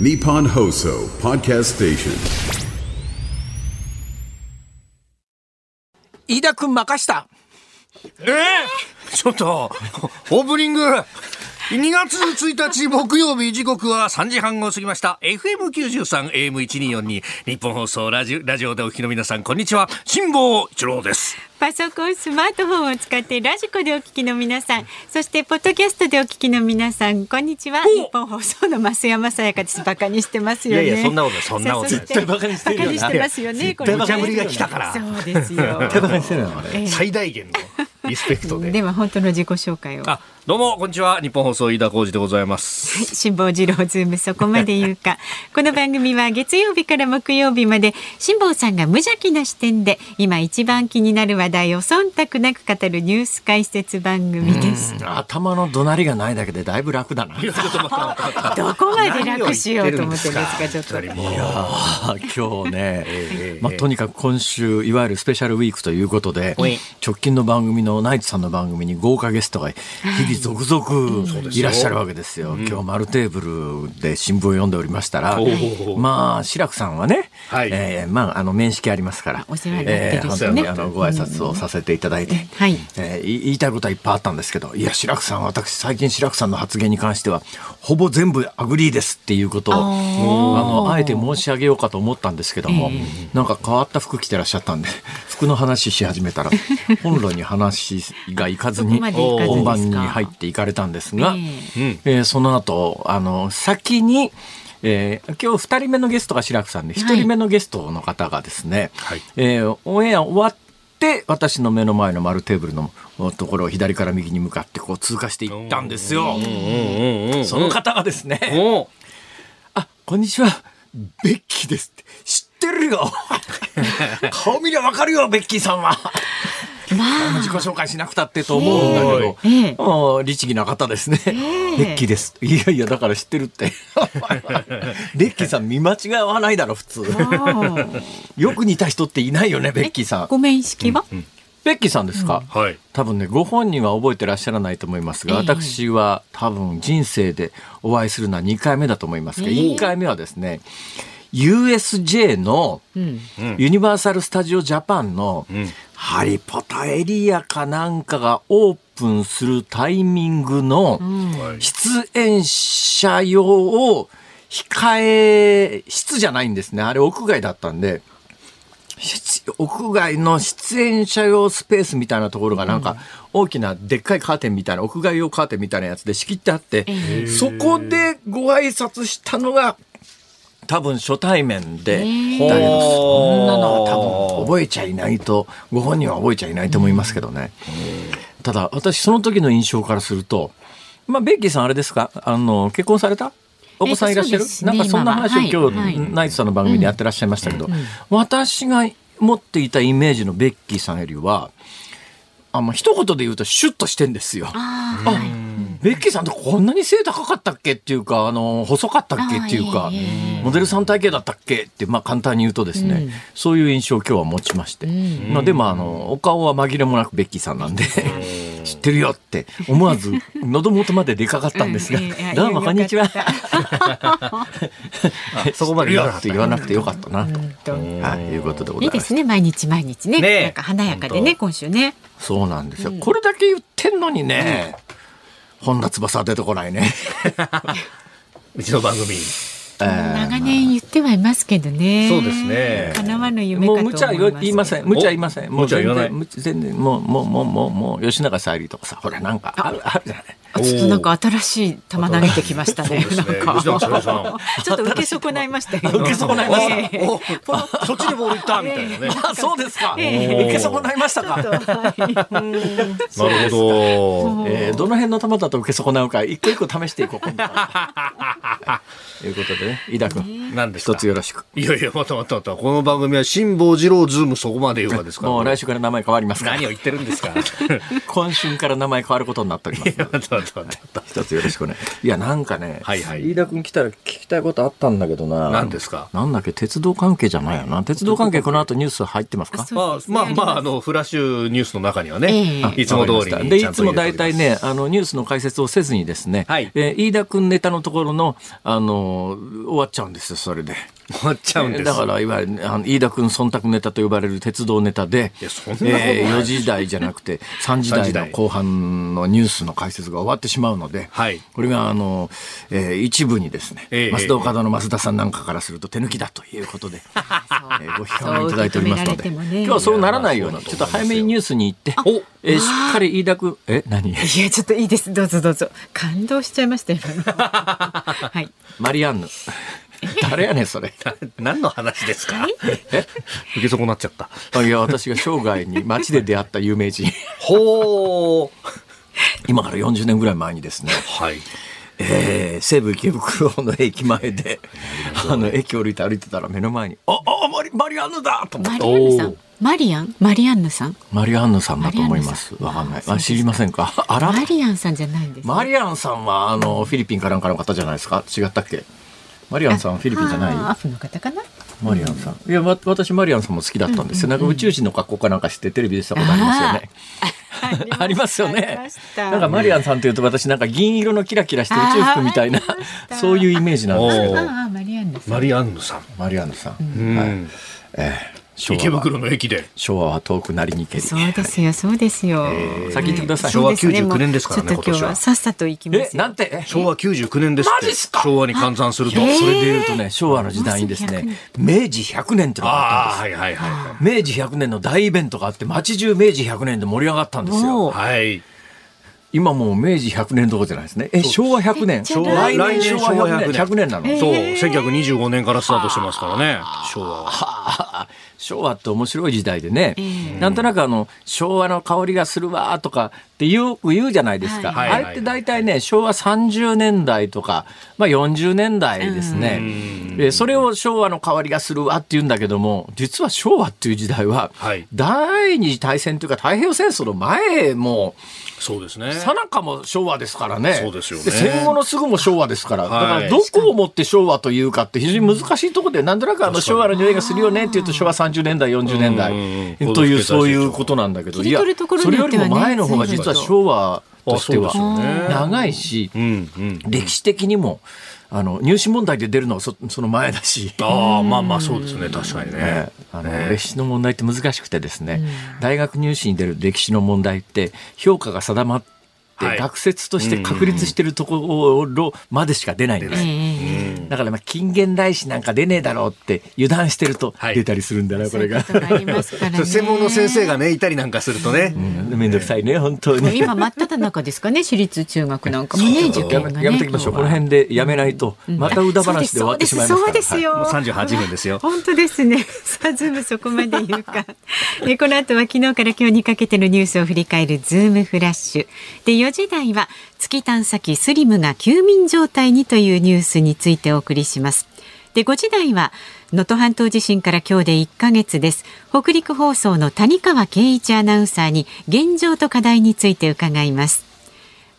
Nippon Hoso Podcast Station. 飯田君任したえー、ちょっと、オープニング、2月1日木曜日時刻は3時半を過ぎました。FM93、AM1242、日本放送ラジオラジオでお聞きの皆さん、こんにちは。辛坊一郎です。パソコン、スマートフォンを使ってラジコでお聞きの皆さん、そしてポッドキャストでお聞きの皆さん、こんにちは。日本放送の増山さやかです。バカにしてますよね。いやいやそんなことそんなこと絶対バカにしてるよなバますよね。これね無茶ぶりが来たからそうですよ。手放してるのあれええ最大限のリスペクトで。では本当の自己紹介を。はあ、どうも、こんにちは。日本放送飯田浩二でございます。い、辛坊治郎ズームそこまで言うか。この番組は月曜日から木曜日まで辛坊さんが無邪気な視点で今一番気になる話題を忖度なく語るニュース解説番組です。頭の怒鳴りがないだけでだいぶ楽だな。どこまで楽しようと思ってるんですかちょっと。二人もあ今日ね、ええまあ、とにかく今週いわゆるスペシャルウィークということではい。直近の番組のナイツさんの番組に豪華ゲストが日々続々いらっしゃるわけですよ。今日丸テーブルで新聞を読んでおりましたらまあ志らくさんはね、はい。えーまああの面識ありますからお世話になってる本しね。当にあのご挨拶をさせていただいて、はい。えーい言いたいことはいっぱいあったんですけどいや志らくさん私最近志らくさんの発言に関してはほぼ全部 agree ですっていうことをあのあえて申し上げようかと思ったんですけども、なんか変わった服着てらっしゃったんで 服の話し始めたら 本論に話がいかずに本番に入っていかれたんですが、ええ。ーその後あの先に、えー今日2人目のゲストが志らくさんで1人目のゲストの方がですね、はい。えーオンエア終わって私の目の前の丸テーブルのところを左から右に向かってこう通過していったんですよ。その方がですね、あ、こんにちは。ベッキーですって。知ってるよ。顔見りゃわかるよ、ベッキーさんは。まあ。自己紹介しなくたってと思うんだけど、ええ。もう律儀な方ですね。ベッキーです。いやいや、だから知ってるって。ベッキーさん見間違わないだろ、普通。よく似た人っていないよね、ベッキーさん。ご面識は、ベッキーさんですか、はい。多分ねご本人は覚えてらっしゃらないと思いますが、私は多分人生でお会いするのは2回目だと思いますが、1回目はですね USJ のユニバーサル・スタジオ・ジャパンのハリポタエリアかなんかがオープンするタイミングの出演者用を控え室じゃないんですね。あれ屋外だったんで。室屋外の出演者用スペースみたいなところがなんか大きなでっかいカーテンみたいな屋外用カーテンみたいなやつで仕切ってあってそこでご挨拶したのが多分初対面でだけどそんなのは多分覚えちゃいないとご本人は覚えちゃいないと思いますけどね。ただ私その時の印象からするとまあベッキーさんあれですか？あの結婚された？お子さんいらっしゃる、ねなんかそんな話を今日、今ははい。ナイツさんの番組でやってらっしゃいましたけど、私が持っていたイメージのベッキーさんよりはあまあ一言で言うとシュッとしてんですよ。ああベッキーさんってこんなに背高かったっけっていうかあの細かったっけっていうかモデルさん体型だったっけって、まあ、簡単に言うとですね、そういう印象を今日は持ちまして、まあ、でもあのお顔は紛れもなくベッキーさんなんで知ってるよって思わず 喉元まで出かかったんですがうん。いやいや「どうもこんにちは」そこまでよ言わなかって言わなくてよかったなと、とはい、いうことでございまいいですすね。毎日毎日ね。なんか華やかでね今週ね。そうなんですよ、これだけ言ってんのにね、本田翼は出てこないね。うちの番組。長年言ってはいますけどねそうですね叶わぬ夢もかと思いますう無茶言いません。無茶言いません。もう無茶言わない全然無茶全然もうもうもうもうもう吉永小百合とかさ、ほらなんかあるあるじゃない。あちょっとなんか新しい球投げてきましたね。ね。ちょっと受け損ないましたよ。受け損ないました。そっちにボールいったみたいなね。あ、そうですか。ええ。受け損ないましたか。なるほど。えーどの辺の球だと受け損なうか一個一個試していこう。と いうことでね、飯田君。何ですか？一つよろしく。いやいや、またまたまた。この番組は辛坊治郎ズームそこまで言うかですから。もう来週から名前変わります何を言ってるんですか今春から。名前変わることになっております 一つよろしくね。いや、なんかね、はいはい。飯田君来たら聞きたいことあったんだけどな。何ですか？なんだっけ、鉄道関係じゃないよな。鉄道関係この後ニュース入ってますか？まあまあまああのフラッシュニュースの中にはね、ええ。いつも通りで、いつも大体ね、あの、ニュースの解説をせずにですね、はい。えー飯田君ネタのところの、あの、終わっちゃうんですよ、それで。終わっちゃうんです。だから、いわゆる、あの飯田君忖度ネタと呼ばれる鉄道ネタで、えー4時台じゃなくて、3時3時台。台の後半のニュースの解説が終わってしまうので、はい。これが、あの、えー一部にですね、ええ増田岡田の増田さんなんかからすると手抜きだということで、えーご批判をいただいておりますので、ね。今日はそうならないように、ちょっと早めにニュースに行って、おえーしっかり飯田君、え、何？いやちょっといいです。どうぞどうぞ。感動しちゃいました今。の はい。マリアンヌ。誰やねん、それ。何の話ですか？え？受け損なっちゃった。あいや、私が生涯に街で出会った有名人。ほう今から40年ぐらい前にですね、はい。えー西武池袋の駅前で、あの、駅降りて歩いてたら目の前に、あ、あ、マリマリアンヌだ！と思って。マリアンヌさおー。んマリアン？マリアンヌさん？マリアンヌさんだと思います。わかんない。あ、知りませんか？あら。マリアンさんじゃないんですね。マリアンさんは、あの、フィリピンかなんかの方じゃないですか？違ったっけ？マリアンさんはフィリピンじゃない？アフの方かな？マリアンさん。いや、わ私、マリアンさんも好きだったんですよ。なんか宇宙人の格好かなんかしてテレビでしたことありますよね。ありますよね。なんかマリアンさんというと私なんか銀色のキラキラして宇宙服みたいなそういうイメージなんですけど。マリアンヌさんマリアンヌさん、マリアンヌさん、うん。はい。えー池袋の駅で。昭和は遠くなりにけり。そうですよそうですよ、先言ってください。昭和そうです99年ですからねもうちょっと今日はさっさと行きますなんて？昭和99年ですって。マジっすか？昭和に換算すると、それで言うとね昭和の時代にですね明治100年ってのがあったんですああはいはいは明治100年の大イベントがあって街中明治100年で盛り上がったんですよ。はい。今もう明治100年どころじゃないですね。え昭和100年。じゃあ来来年昭和100年。100年なの、そう。1925年からスタートしてますからね。昭和は。はあ昭和って面白い時代でね、なんとなくあの昭和の香りがするわとかってよく言うじゃないですか、はい。あれって大体ね昭和30年代とか、まあ、40年代ですね、でそれを昭和の香りがするわって言うんだけども実は昭和っていう時代は、はい。第二次大戦というか太平洋戦争の前もそうですね。さなかも昭和ですからね。そうですよね。戦後のすぐも昭和ですから。だはい。からどこをもって昭和というかって非常に難しいところで、なんとなくあの昭和の匂いがするよねっていうと昭和30年代、40年代というそういうことなんだけど、切り取るところそれよりも前の方が実は昭和としては長いし、歴史的にもあの入試問題で出るのはそその前だし。ああまあまあそうですね。確かにね。ね、あの歴史の問題って難しくてですね、大学入試に出る歴史の問題って評価が定まって、はい学説として確立してるところまでしか出ないんです。だからまあ近現代史なんか出ねえだろうって油断してるとはい出たりするんだな、これが。専門の先生がねいたりなんかするとね、めんどくさいね、本当に。今真っ只中ですかね私立中学なんかもね受や験がやめておきましょう。この辺でやめないと、また歌話で終わってしまいますから。そうですそうですもうよ38分ですよ 本当ですね。さあ、ズームそこまで言うか。えこの後は昨日から今日にかけてのニュースを振り返るズームフラッシュ。で、4時台は月探査機スリムが休眠状態にというニュースについてお送りします。で、5時台は能登半島地震から今日で1ヶ月です。北陸放送の谷川圭一アナウンサーに現状と課題について伺います。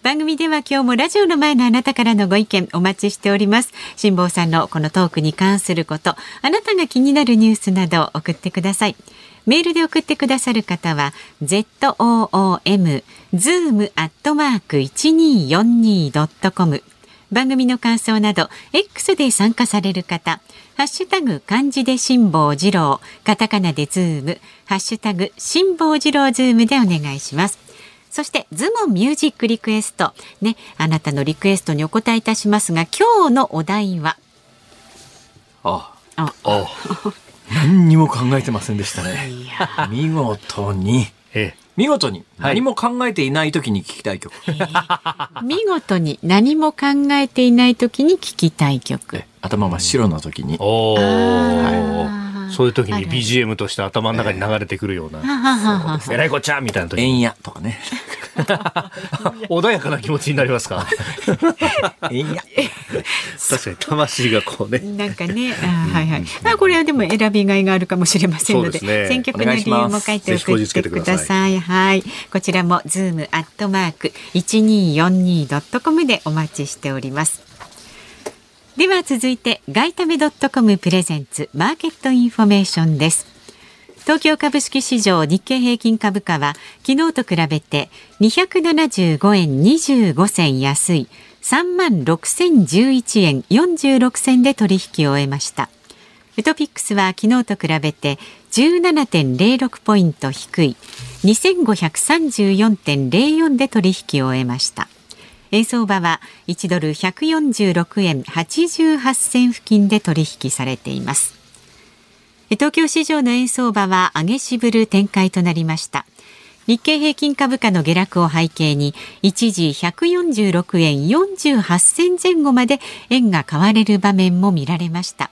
番組では今日もラジオの前のあなたからのご意見お待ちしております。辛坊さんのこのトークに関すること、あなたが気になるニュースなど送ってください。メールで送ってくださる方は z o o m zoom アットマーク一二四二ドットコム。番組の感想など X で参加される方、ハッシュタグ漢字で辛坊治郎、カタカナでズーム、ハッシュタグ辛坊治郎ズームでお願いします。そしてズームオンミュージックリクエストねあなたのリクエストにお答えいたしますが今日のお題は？あああ何にも考えてませんでしたね。見事に、え見事に何も考えていない時に聞きたい曲。見事に何も考えていない時に聞きたい曲。え頭真っ白な時に。え。おあーーそういう時に BGM として頭の中に流れてくるような、ははははえらいこっちゃみたいな時に。円やとかね。穏やかな気持ちになりますか？いや確かに魂がこうねなんかね、あはいはい。まあこれはでも選びがいがあるかもしれませんので、ね選曲の理由も書いて送ってください。はい。こちらもズームアットマーク一二四二ドットコムでお待ちしております。では続いて外為ドットコムプレゼンツマーケットインフォメーションです。東京株式市場日経平均株価は昨日と比べて275円25銭安い3万6011円46銭で取引を終えました。トピックスは昨日と比べて17.06ポイント低い2534.04で取引を終えました。円相場は1ドル146円88銭付近で取引されています。東京市場の円相場は上げ渋る展開となりました。日経平均株価の下落を背景に一時146円48銭前後まで円が買われる場面も見られました。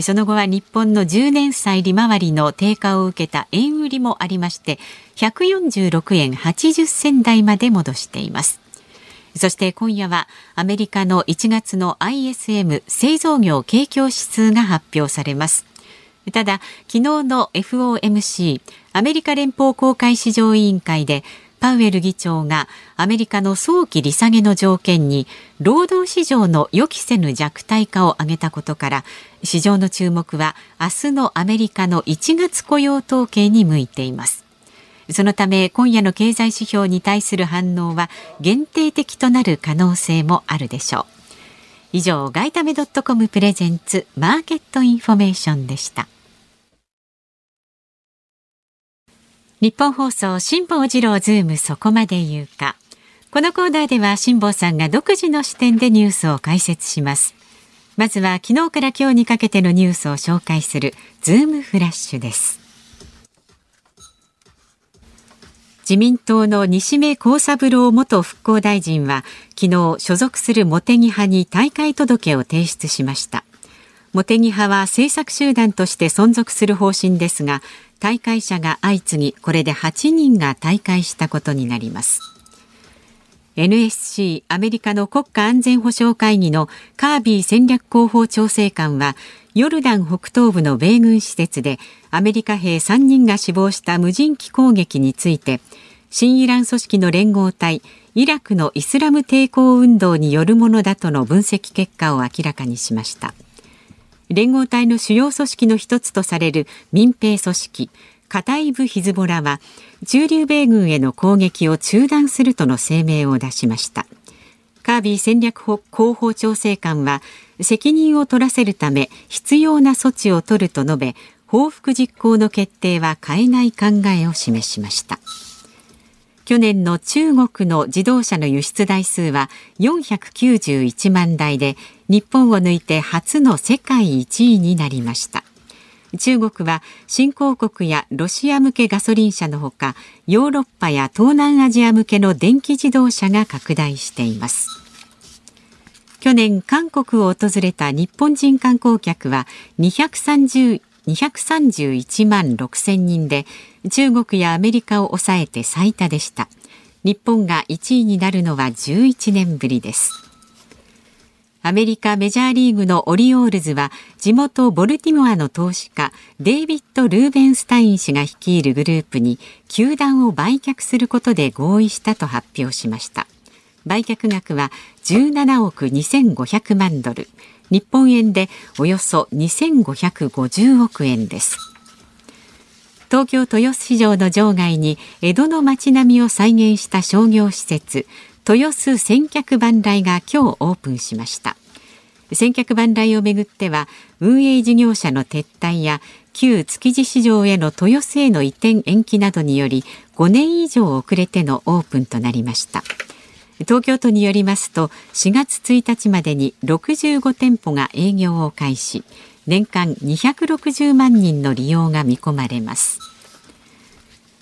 その後は日本の10年債利回りの低下を受けた円売りもありまして146円80銭台まで戻しています。そして今夜はアメリカの1月の ISM 製造業景況指数が発表されます。ただ、昨日の FOMC アメリカ連邦公開市場委員会でパウエル議長がアメリカの早期利下げの条件に労働市場の予期せぬ弱体化を挙げたことから市場の注目は明日のアメリカの1月雇用統計に向いています。そのため今夜の経済指標に対する反応は限定的となる可能性もあるでしょう。以上、外為ドットコムプレゼンツマーケットインフォメーションでした。ニッポン放送辛坊治郎ズームそこまで言うか。このコーナーでは辛坊さんが独自の視点でニュースを解説します。まずは昨日から今日にかけてのニュースを紹介するズームフラッシュです。自民党の西銘恒三郎元復興大臣は昨日所属する茂木派に大会届を提出しました。茂木派は政策集団として存続する方針ですが大会者が相次ぎこれで8人が大会したことになります。NSC アメリカの国家安全保障会議のカービー戦略広報調整官はヨルダン北東部の米軍施設でアメリカ兵3人が死亡した無人機攻撃について新イラン組織の連合体イラクのイスラム抵抗運動によるものだとの分析結果を明らかにしました。連合体の主要組織の一つとされる民兵組織カタイブ・ヒズボラは駐留米軍への攻撃を中断するとの声明を出しました。カービー戦略広報調整官は責任を取らせるため必要な措置を取ると述べ報復実行の決定は変えない考えを示しました。去年の中国の自動車の輸出台数は491万台で日本を抜いて初の世界1位になりました。中国は新興国やロシア向けガソリン車のほかヨーロッパや東南アジア向けの電気自動車が拡大しています。去年韓国を訪れた日本人観光客は230 231万6千人で中国やアメリカを抑えて最多でした。日本が1位になるのは11年ぶりです。アメリカメジャーリーグのオリオールズは地元ボルティモアの投資家デイビッド・ルーベンスタイン氏が率いるグループに球団を売却することで合意したと発表しました。売却額は17億2500万ドル。日本円でおよそ2550億円です。東京豊洲市場の場外に江戸の街並みを再現した商業施設豊洲千客万来が今日オープンしました。千客万来をめぐっては運営事業者の撤退や旧築地市場への豊洲への移転延期などにより5年以上遅れてのオープンとなりました。東京都によりますと4月1日までに65店舗が営業を開始。年間260万人の利用が見込まれます。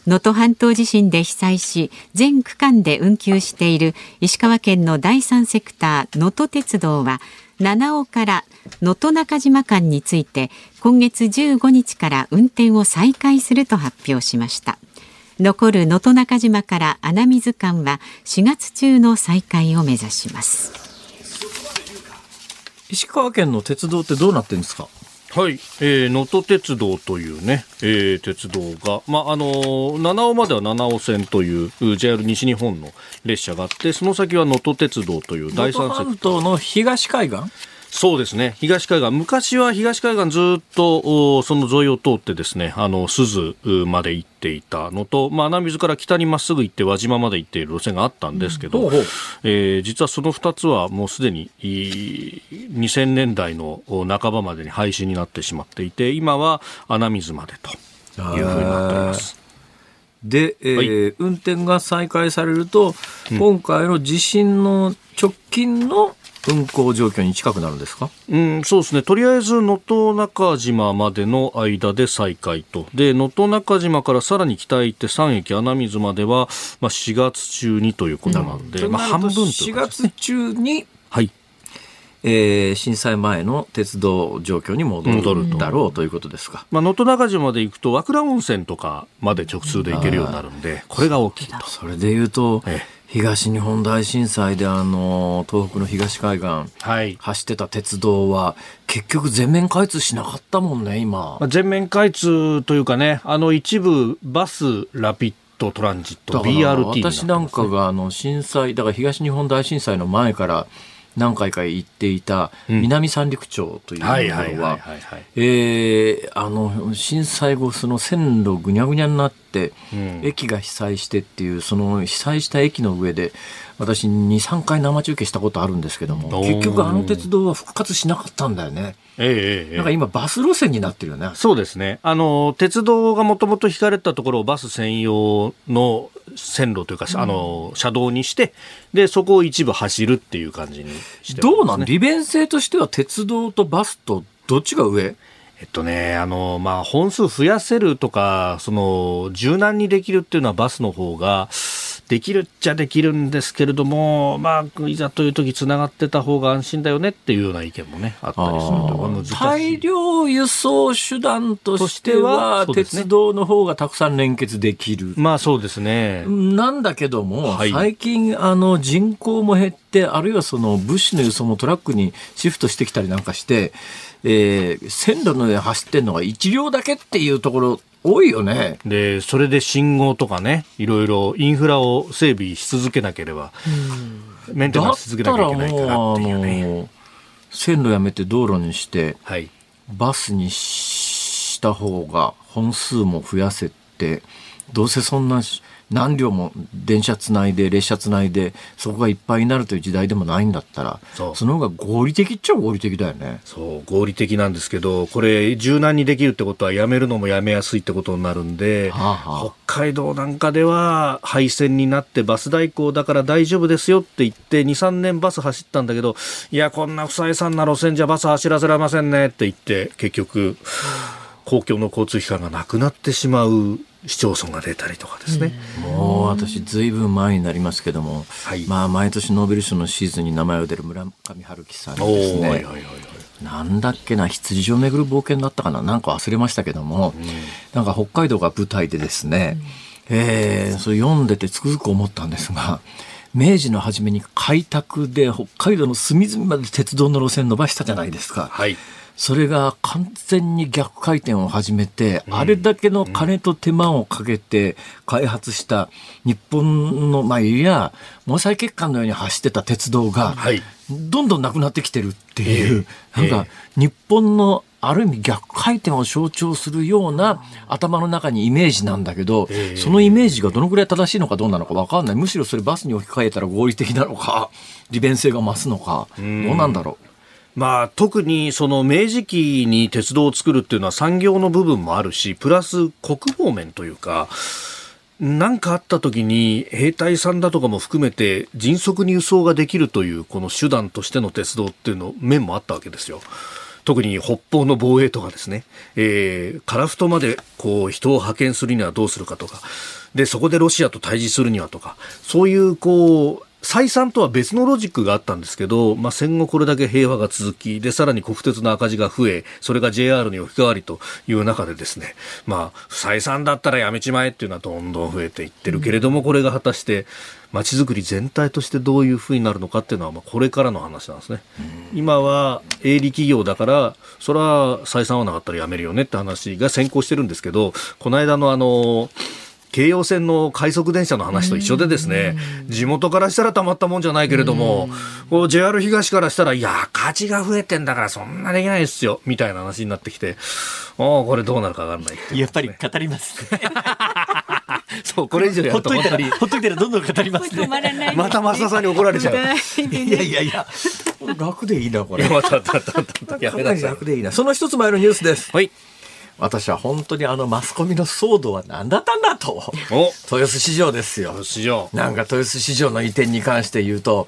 能登半島地震で被災し全区間で運休している石川県の第三セクター能登鉄道は七尾から能登中島間について今月15日から運転を再開すると発表しました。残る能登中島から穴水間は4月中の再開を目指します。石川県の鉄道ってどうなってるんですか？はい、えー、能登鉄道というね、えー、鉄道が、まあ、あの七尾までは七尾線という JR 西日本の列車があって、その先は能登鉄道という第三セクトの東海岸？そうですね。東海岸。昔は東海岸ずっと、その沿いを通ってですね、あの、鈴まで行っていたのと、まあ、穴水から北にまっすぐ行って輪島まで行っている路線があったんですけど、うん、えー、実はその2つはもうすでに2000年代の半ばまでに廃止になってしまっていて、今は穴水までというふうになっております。で、えー、はい、運転が再開されると、うん、今回の地震の直近の運行状況に近くなるんですか？うん、そうですね。とりあえず、能登中島までの間で再開と。で、能登中島からさらに北へ行って3駅穴水までは、まあ、4月中にということなんで、うん、まあ、半分という、ね、4月中に、はい。えー、震災前の鉄道状況に戻るだろうということですか？まあ、能登中島まで行くと、和倉温泉とかまで直通で行けるようになるんで、これが大きいと。それで言うと、ええ東日本大震災であの東北の東海岸、はい、走ってた鉄道は結局全面開通しなかったもんね今、まあ、全面開通というかねあの一部バスラピッドトランジット BRT 私なんかがあの震災だから東日本大震災の前から何回か行っていた南三陸町というところは、あの、震災後、その線路ぐにゃぐにゃになって、うん、駅が被災してっていう、その被災した駅の上で、私2、3回生中継したことあるんですけども、結局あの鉄道は復活しなかったんだよね。ええ、なんか今バス路線になってるよね。そうですね。あの、鉄道がもともと引かれたところをバス専用の線路というか、うん、あの、車道にして、で、そこを一部走るっていう感じにして、ね、どうなん？利便性としては鉄道とバスとどっちが上？えっとね、あの、まあ、本数増やせるとか、その、柔軟にできるっていうのはバスの方が、できるっちゃできるんですけれども、まあ、いざという時つながってた方が安心だよねっていうような意見もね、あったりすると難しい。大量輸送手段としては、ね、鉄道の方がたくさん連結できる。まあそうですね。なんだけども、はい、最近、あの、人口も減って、あるいはその物資の輸送もトラックにシフトしてきたりなんかして、えー、線路の上走ってるのが1両だけっていうところ多いよね。で、それで信号とかね、いろいろインフラを整備し続けなければ、メンテナンス続けなきゃいけないからっていうね。線路やめて道路にして、はい、バスにした方が本数も増やせて、どうせそんな何両も電車つないで列車つないでそこがいっぱいになるという時代でもないんだったらその方が合理的っちゃ合理的だよね。そう合理的なんですけどこれ柔軟にできるってことはやめるのもやめやすいってことになるんで、はあはあ、北海道なんかでは廃線になってバス代行だから大丈夫ですよって言って23年バス走ったんだけどいやこんな不採算な路線じゃバス走らせられませんねって言って結局公共の交通機関がなくなってしまう市町村が出たりとかですね。もう私ずいぶん前になりますけども、はい、まあ毎年ノーベル賞のシーズンに名前を出る村上春樹さんですね。はいはいはいなんだっけな羊をめぐる冒険だったかななんか忘れましたけども、うん、なんか北海道が舞台でですね、うん、えー、それ読んでてつくづく思ったんですが明治の初めに開拓で北海道の隅々まで鉄道の路線伸ばしたじゃないですか。はいそれが完全に逆回転を始めて、あれだけの金と手間をかけて開発した日本の、まあ、いや、毛細血管のように走ってた鉄道が、どんどんなくなってきてるっていう、なんか、日本のある意味逆回転を象徴するような頭の中にイメージなんだけど、そのイメージがどのくらい正しいのかどうなのか分かんない。むしろそれバスに置き換えたら合理的なのか、利便性が増すのか、どうなんだろう。まあ、特にその明治期に鉄道を作るっていうのは産業の部分もあるし、プラス国防面というか、何かあった時に兵隊さんだとかも含めて迅速に輸送ができるというこの手段としての鉄道っていうの面もあったわけですよ。特に北方の防衛とかですね、えー、樺太までこう人を派遣するにはどうするかとか、で、そこでロシアと対峙するにはとか、そういうこう、採算とは別のロジックがあったんですけど、まあ、戦後これだけ平和が続きでさらに国鉄の赤字が増えそれが JR に置き換わりという中でですね、まあ、採算だったらやめちまえっていうのはどんどん増えていってるけれども、これが果たして街づくり全体としてどういうふうになるのかっていうのはまあこれからの話なんですね。今は営利企業だからそれは採算はなかったらやめるよねって話が先行してるんですけどこの間のあの京葉線の快速電車の話と一緒でですね、地元からしたらたまったもんじゃないけれども、こう JR 東からしたら、いや、価値が増えてんだからそんなできないですよ、みたいな話になってきて、ああ、これどうなるかわかんないっていうやっぱり語りますね。そう、これ以上やほっといたら、ると本当に、ほっといたらどんどん語ります止まね。また増田さんに怒られちゃう。いやいやいや、楽でいいな、これ。また、たたたたやめなさい。楽でいいな。その一つ前のニュースです。はい。私は本当にあのマスコミの騒動は何だったんだと。お、豊洲市場ですよ。市場。なんか豊洲市場の移転に関して言うと、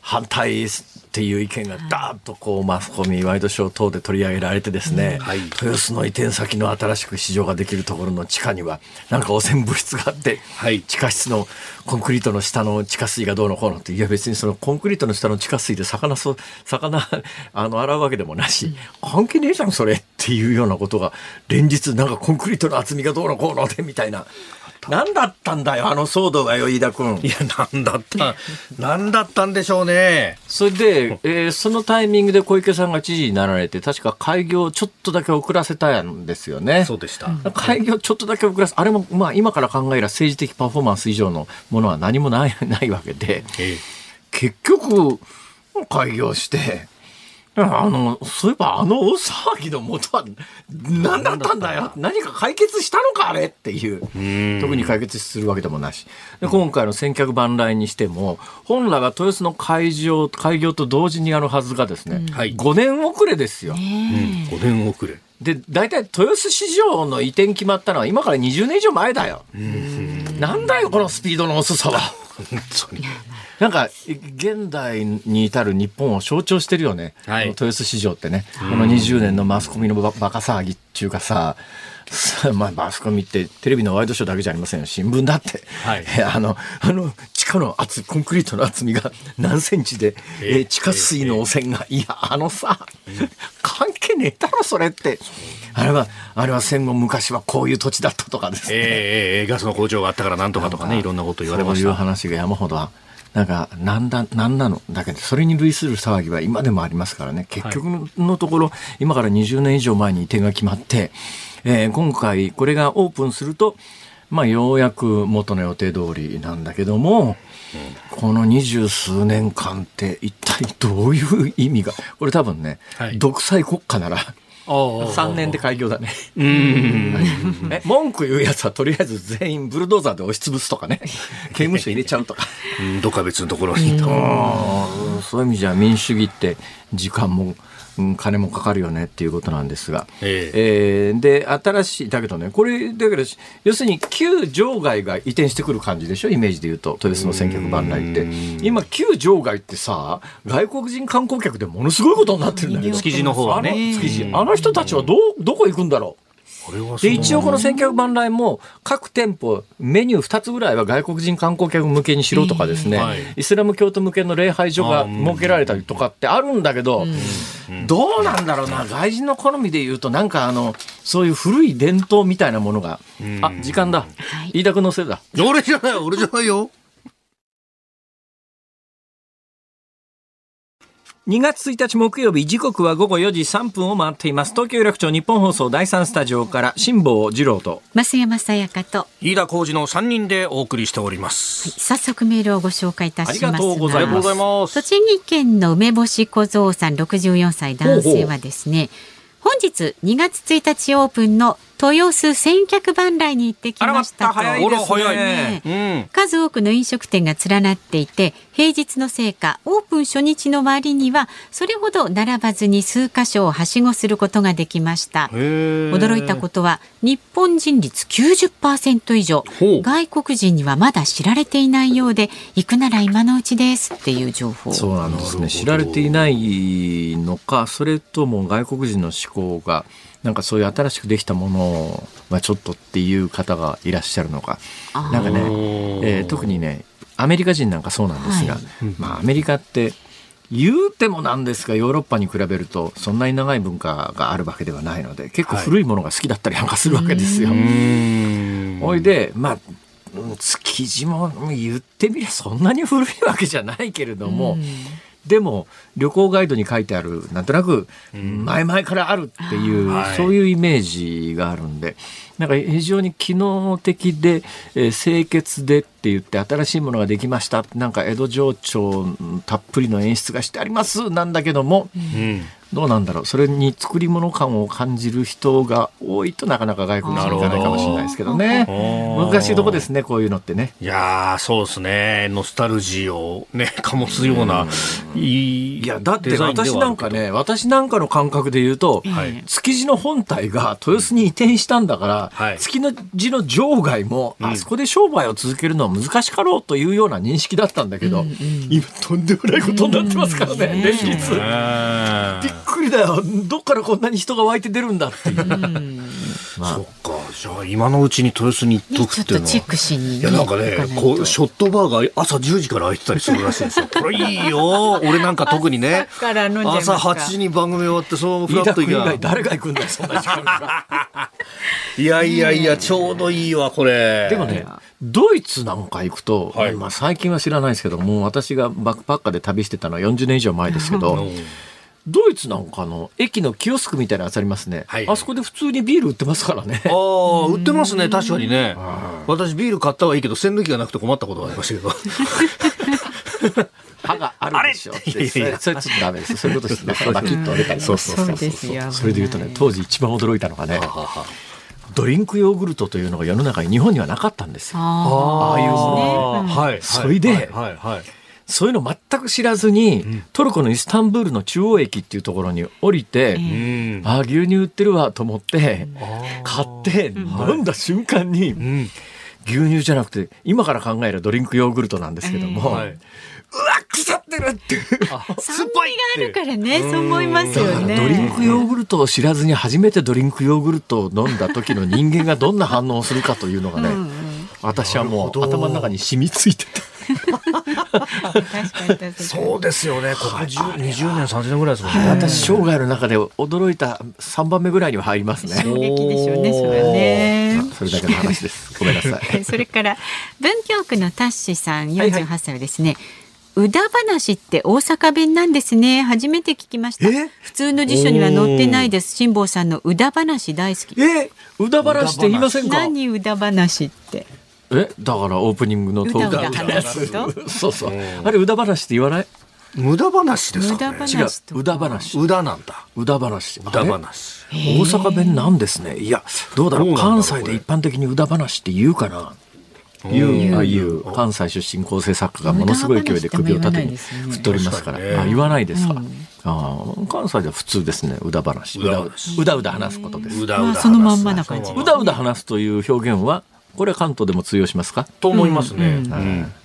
反対っていう意見がダーッとこうマスコミワイドショー等で取り上げられてですね、はい。豊洲の移転先の新しく市場ができるところの地下にはなんか汚染物質があって、はい。地下室のコンクリートの下の地下水がどうのこうのっていや別にそのコンクリートの下の地下水で魚そ魚あの洗うわけでもなし、関係ねえじゃんそれ。っていうようなことが連日なんかコンクリートの厚みがどうのこうのでみたいな。何だったんだよあの騒動がよ飯田君いや、なんだった、なんだったんでしょうね。それで、えーそのタイミングで小池さんが知事になられて、確か開業をちょっとだけ遅らせたんですよね。そうでした。開業ちょっとだけ遅らせ、あれも、まあ今から考えれば政治的パフォーマンス以上のものは何もない、ないわけで、え結局、開業して、あの、そういえばあの大騒ぎの元は何だったんだよ何か解決したのかあれっていう。特に解決するわけでもなし。で今回の千客万来にしても、本来は豊洲の開業、開業と同時にやるはずがですね、はい5年遅れですよ。えうん、5年遅れ。で、大体豊洲市場の移転決まったのは今から20年以上前だよ。なんだよ、このスピードの遅さは。本当に。なんか、現代に至る日本を象徴してるよね。はい豊洲市場ってね。この20年のマスコミのババカ騒ぎっていうかさ、さ まあ、マスコミってテレビのワイドショーだけじゃありませんよ。新聞だって。はいえ あの、あの、地下の厚い、コンクリートの厚みが何センチで、えー地下水の汚染が、いや、あのさ、関係ねえだろ、それって。あれは、あれは戦後昔はこういう土地だったとかですね。えーえーガスの工場があったからなんとかとかね、いろんなこと言われましそういうた。話が山ほどはなんかなんだなんなの？だけどそれに類する騒ぎは今でもありますからね。結局のところ、今から20年以上前に移転が決まって、えー今回これがオープンするとまあようやく元の予定通りなんだけども、この二十数年間って一体どういう意味が？これ多分ね、はい。独裁国家なら3 3年で開業だね。うん。え文句言うやつはとりあえず全員ブルドーザーで押し潰すとかね 刑務所入れちゃうとかうんどっか別のところにと。そういう意味じゃ民主主義って時間も、うん金もかかるよねっていうことなんですが、ええ。ーで新しいだけどねこれだけど要するに旧場外が移転してくる感じでしょ？イメージで言うと。豊洲の千客万来って。今旧場外ってさ外国人観光客でものすごいことになってるんだけど。築地の方はね。築地あの人たちはどうどこ行くんだろう？で一応この千客万来も各店舗メニュー2つぐらいは外国人観光客向けにしろとかですね、はい。イスラム教徒向けの礼拝所が設けられたりとかってあるんだけど、どうなんだろうな。外人の好みで言うとなんかあのそういう古い伝統みたいなものが、あ時間だ、い。飯田君のせいだ。俺じゃない、俺じゃないよ。2月1日木曜日時刻は午後4時3分を回っています東京有楽町日本放送第3スタジオから辛坊治郎と増山さやかと飯田浩二の3人でお送りしております。早速メールをご紹介いたしますありがとうございますありがとうございます。栃木県の梅干し小僧さん64歳男性はですね本日2月1日オープンの豊洲千客万来に行ってきましたと。ねうん。数多くの飲食店が連なっていて平日のせいかオープン初日の割にはそれほど並ばずに数箇所をはしごすることができました。驚いたことは日本人率90%以上。外国人にはまだ知られていないようで行くなら今のうちですっていう情報。そうなんですね。知られていないのかそれとも外国人の思考がなんかそういう新しくできたものはちょっとっていう方がいらっしゃるのか。なんかね、えー特にねアメリカ人なんかそうなんですが、はまあアメリカって言うてもなんですがヨーロッパに比べるとそんなに長い文化があるわけではないので結構古いものが好きだったりなんかするわけですよ。ほい。でまあうん築地も言ってみればそんなに古いわけじゃないけれども、でも旅行ガイドに書いてあるなんとなく前々からあるっていう、はい。そういうイメージがあるんでなんか非常に機能的で、えー清潔でって言って新しいものができました。なんか江戸情緒たっぷりの演出がしてあります。なんだけども、どうなんだろう。それに作り物感を感じる人が多いとなかなか外国人に行かないかもしれないですけどね。難しいとこですねこういうのってね。いやーそうですね。ノスタルジーをね 醸すような、いいいやだって私なんかね私なんかの感覚で言うと、はい。築地の本体が豊洲に移転したんだから、はい。築地の場外も、あそこで商売を続けるのは難しかろうというような認識だったんだけど、今とんでもないことになってますからね、うん。連日。うんびっくりだよ。どっからこんなに人が湧いて出るんだっていう。まあ。そっか。じゃあ今のうちに豊洲に行っねとくちょってとチェッっいうのはクしに、いやなんかねこうショットバーが朝10時から開いてたりするらしいんですよ。これいいよ。俺なんか特にね。朝から飲んじゃいますか朝8時に番組終わってそのフラット行外誰が行くんだよそんな時間。いやいやいやちょうどいいわこれ。でもね、ドイツなんか行くと、はい。まあ最近は知らないですけども、私がバックパッカーで旅してたのは40年以上前ですけど、ドイツなんかの駅のキオスクみたいなやつありますね。はい。あそこで普通にビール売ってますからね。ああ売ってますね確かにね。私ビール買ったはいいけど栓抜きがなくて困ったことがありましたけど。歯があるでしょ。って。あれそれそれちょっとダメです。そういうことして、バキッと折れたりそうそうそうですよそれで言うとね、当時一番驚いたのがね、ははドリンクヨーグルトというのが世の中に日本にはなかったんですよ。あああいうあものーはい。それではいはいはいそういうの全く知らずに、トルコのイスタンブールの中央駅っていうところに降りて、うん。ああ牛乳売ってるわと思って買って飲んだ瞬間にうん。牛乳じゃなくて今から考えるドリンクヨーグルトなんですけども、はい。うわ腐ってるって。いう酸味があるからねそう思いますよね。ドリンクヨーグルトを知らずに初めてドリンクヨーグルトを飲んだ時の人間がどんな反応をするかというのがね、私はもう頭の中に染みついてた。確かに確かに。そうですよね。ここ10 20年30年ぐらいですもんね。私生涯の中で驚いた3番目ぐらいには入りますね。衝撃でしょうねそれはね。それだけの話です。ごめんなさい。それから文京区のタッシさん48歳はですね、宇田話って大阪弁なんですね。初めて聞きました。え？普通の辞書には載ってないです。辛坊さんの宇田話大好き。え、宇田話って言いませんか？何宇田話って？え、だからオープニングのトーク。うだうだ話すと？そうそう。あれ宇田話って言わない？無駄話です無駄か。ね違う。話。と宇田話。無駄なんだ。宇田話。無駄話。大阪弁なんですね。いや、どうだろう。関西で一般的に宇田話って言うかな？いう関西出身構成作家がものすごい勢いで首を縦に振っておりますから。あ言わないですか。ああ関西では普通ですね。宇田話。宇田話うだうだ話すことです。うだうだそのまんまな感じ。う。だうだ話すという表現は、これは関東でも通用しますか？と思いますね。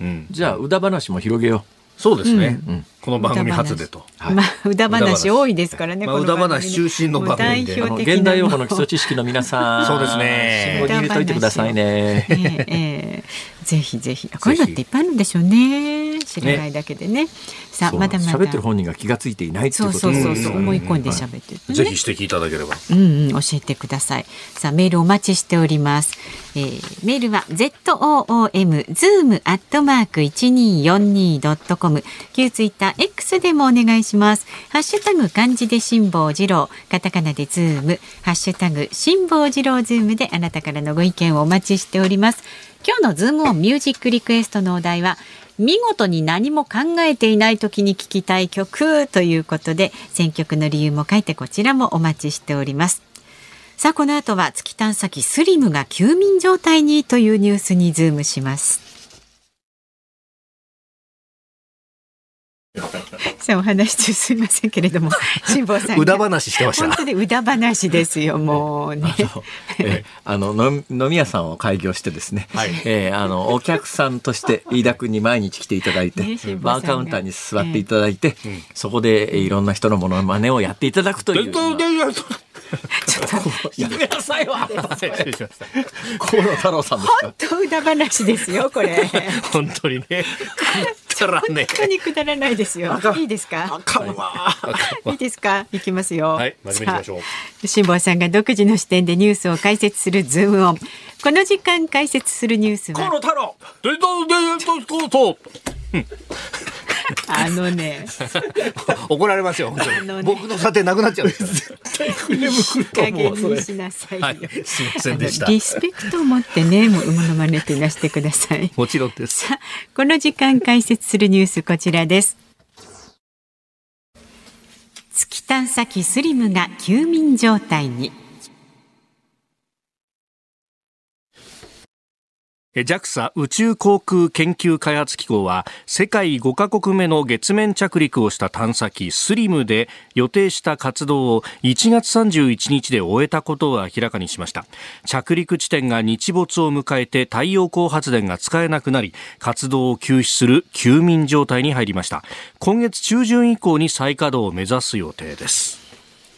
うん。じゃあ、宇田話も広げよそうですね。んこの番組初でと。はい。まあ宇田話多いですからねまあこの番組。宇田話中心の番組で。現代用語の基礎知識の皆さん。そうですね。信号に入れといてくださいね。ええええ。ぜひぜひ。こういうのっていっぱいあるんでしょうね。知らないだけでね。さあまだまだ。喋ってる本人が気がついていないってことそうそうそう思い込んで喋ってる、ね。ぜひ指摘いただければ。うんうん、教えてください。さあ、メールお待ちしております。えー、メールは z o o m zoom アットマーク一二四二ドットコム。旧ツイッター X でもお願いします。ハッシュタグ漢字で辛坊治郎、カタカナでズーム、ハッシュタグ辛坊治郎ズームであなたからのご意見をお待ちしております。今日のズームオンミュージックリクエストのお題は。見事に何も考えていない時に聴きたい曲ということで選曲の理由も書いてこちらもお待ちしておりますさあこの後は月探査機スリムが休眠状態にというニュースにズームしますさあお話中すみませんけれども 辛坊さんが。宇田話してました。本当に無駄話ですよもうね。えーあの飲み飲み屋さんを開業してですね、はい。えーあのお客さんとして 飯田君に毎日来ていただいて、ねバーカウンターに座っていただいて、そこでえーいろんな人のものまねをやっていただくというようなやめなさいわ。失礼しました。河野太郎さんですか？と歌話ですよこれ。本当にね。くだらね本当にくだらないですよ。いいですか？いいですか？いきますよ。はい真面目にいきましょう。辛坊さんが独自の視点でニュースを解説するズームオン。この時間解説するニュース河は野太郎。で、ど、で、ど、ど、ど、あのね 怒られますよ、本当に。ね僕の査定なくなっちゃうんです。クレーム来ると加思う。そにしなさいよ、はい、すいませんでした。リスペクトを持ってねもうのまねってなしてくださいもちろんです。さあこの時間解説するニュースこちらです月探査機スリムが休眠状態に JAXA 宇宙航空研究開発機構は世界5カ国目の月面着陸をした探査機スリムで予定した活動を1月31日で終えたことを明らかにしました。着陸地点が日没を迎えて太陽光発電が使えなくなり活動を休止する休眠状態に入りました。今月中旬以降に再稼働を目指す予定です。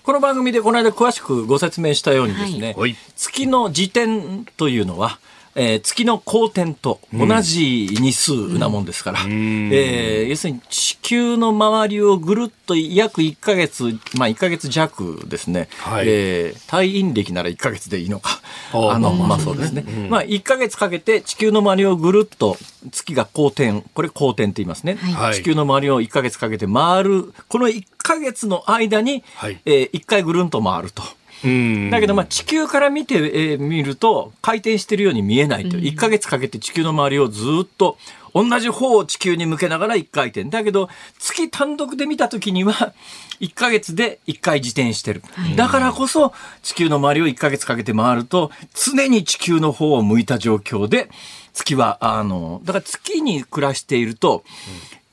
この番組でこの間詳しくご説明したようにですね、はい。月の時点というのは、えー月の公転と同じ日数なもんですから、えー要するに地球の周りをぐるっと約1ヶ月、まあ1ヶ月弱ですね、はい。えー退院歴なら1ヶ月でいいのか。あの、まあそうですね。まあ1ヶ月かけて地球の周りをぐるっと月が公転、これ公転って言いますね。はい。地球の周りを1ヶ月かけて回る、この1ヶ月の間に、はい。えー1回ぐるんと回ると。うんだけど、まあ、地球から見て、えー見ると、回転してるように見えないという。1ヶ月かけて地球の周りをずっと、同じ方を地球に向けながら1回転。だけど、月単独で見たときには、1ヶ月で1回自転してる。だからこそ、地球の周りを1ヶ月かけて回ると、常に地球の方を向いた状況で、月は、あの、だから月に暮らしていると、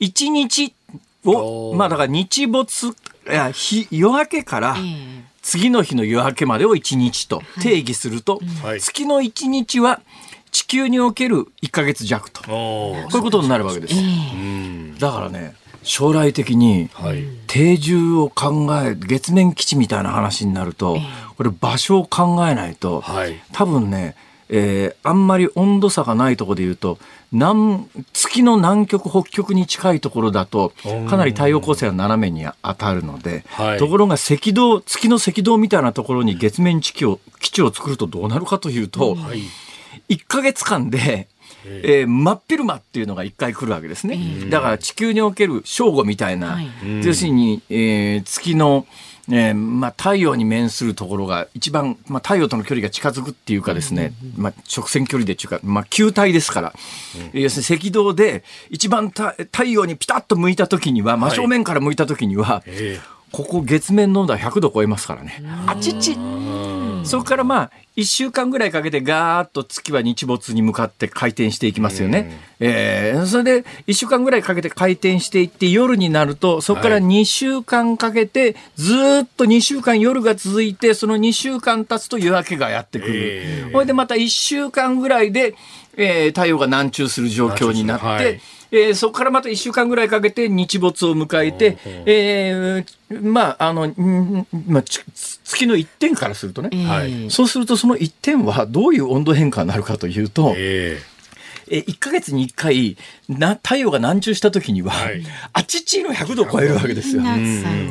1日を、まあだから日没、いや日夜明けから、え次の日の夜明けまでを1日と定義すると、はい。月の1日は地球における1ヶ月弱と、こういうことになるわけです。うん。だからね、将来的にはい。定住を考え、月面基地みたいな話になると、これ場所を考えないと、はい多分ね、えーあんまり温度差がないところで言うと、南月の南極、北極に近いところだと、かなり太陽光線は斜めに当たるので、はい。ところが赤道、月の赤道みたいなところに月面基地を基地を作るとどうなるかというと、はい。1ヶ月間で、えー真っ昼間っていうのが1回来るわけですね。だから地球における正午みたいな、はい。要するに、えー月の、えーまあ、太陽に面するところが一番、まあ、太陽との距離が近づくっていうかですね、まあ、直線距離でっていうか、まあ、球体ですから、要するに赤道で一番た太陽にピタッと向いた時には真正面から向いた時には、えここ月面の温度は100度超えますからね。あちっちそこからまあ、1週間ぐらいかけてガーッと月は日没に向かって回転していきますよね。えーそれで1週間ぐらいかけて回転していって夜になると、そこからはい。2週間かけてずーっと2週間夜が続いて、その2週間経つと夜明けがやってくる。えーそれでまた1週間ぐらいで、えー太陽が南中する状況になって、えーそこからまた1週間ぐらいかけて日没を迎えて、えーまあ、あの、んまあ、ち月の一点からするとね、えはい。そうするとその一点はどういう温度変化になるかというと、ええ1ヶ月に1回な太陽が南中した時には、はい。あちちの100度を超えるわけですよ。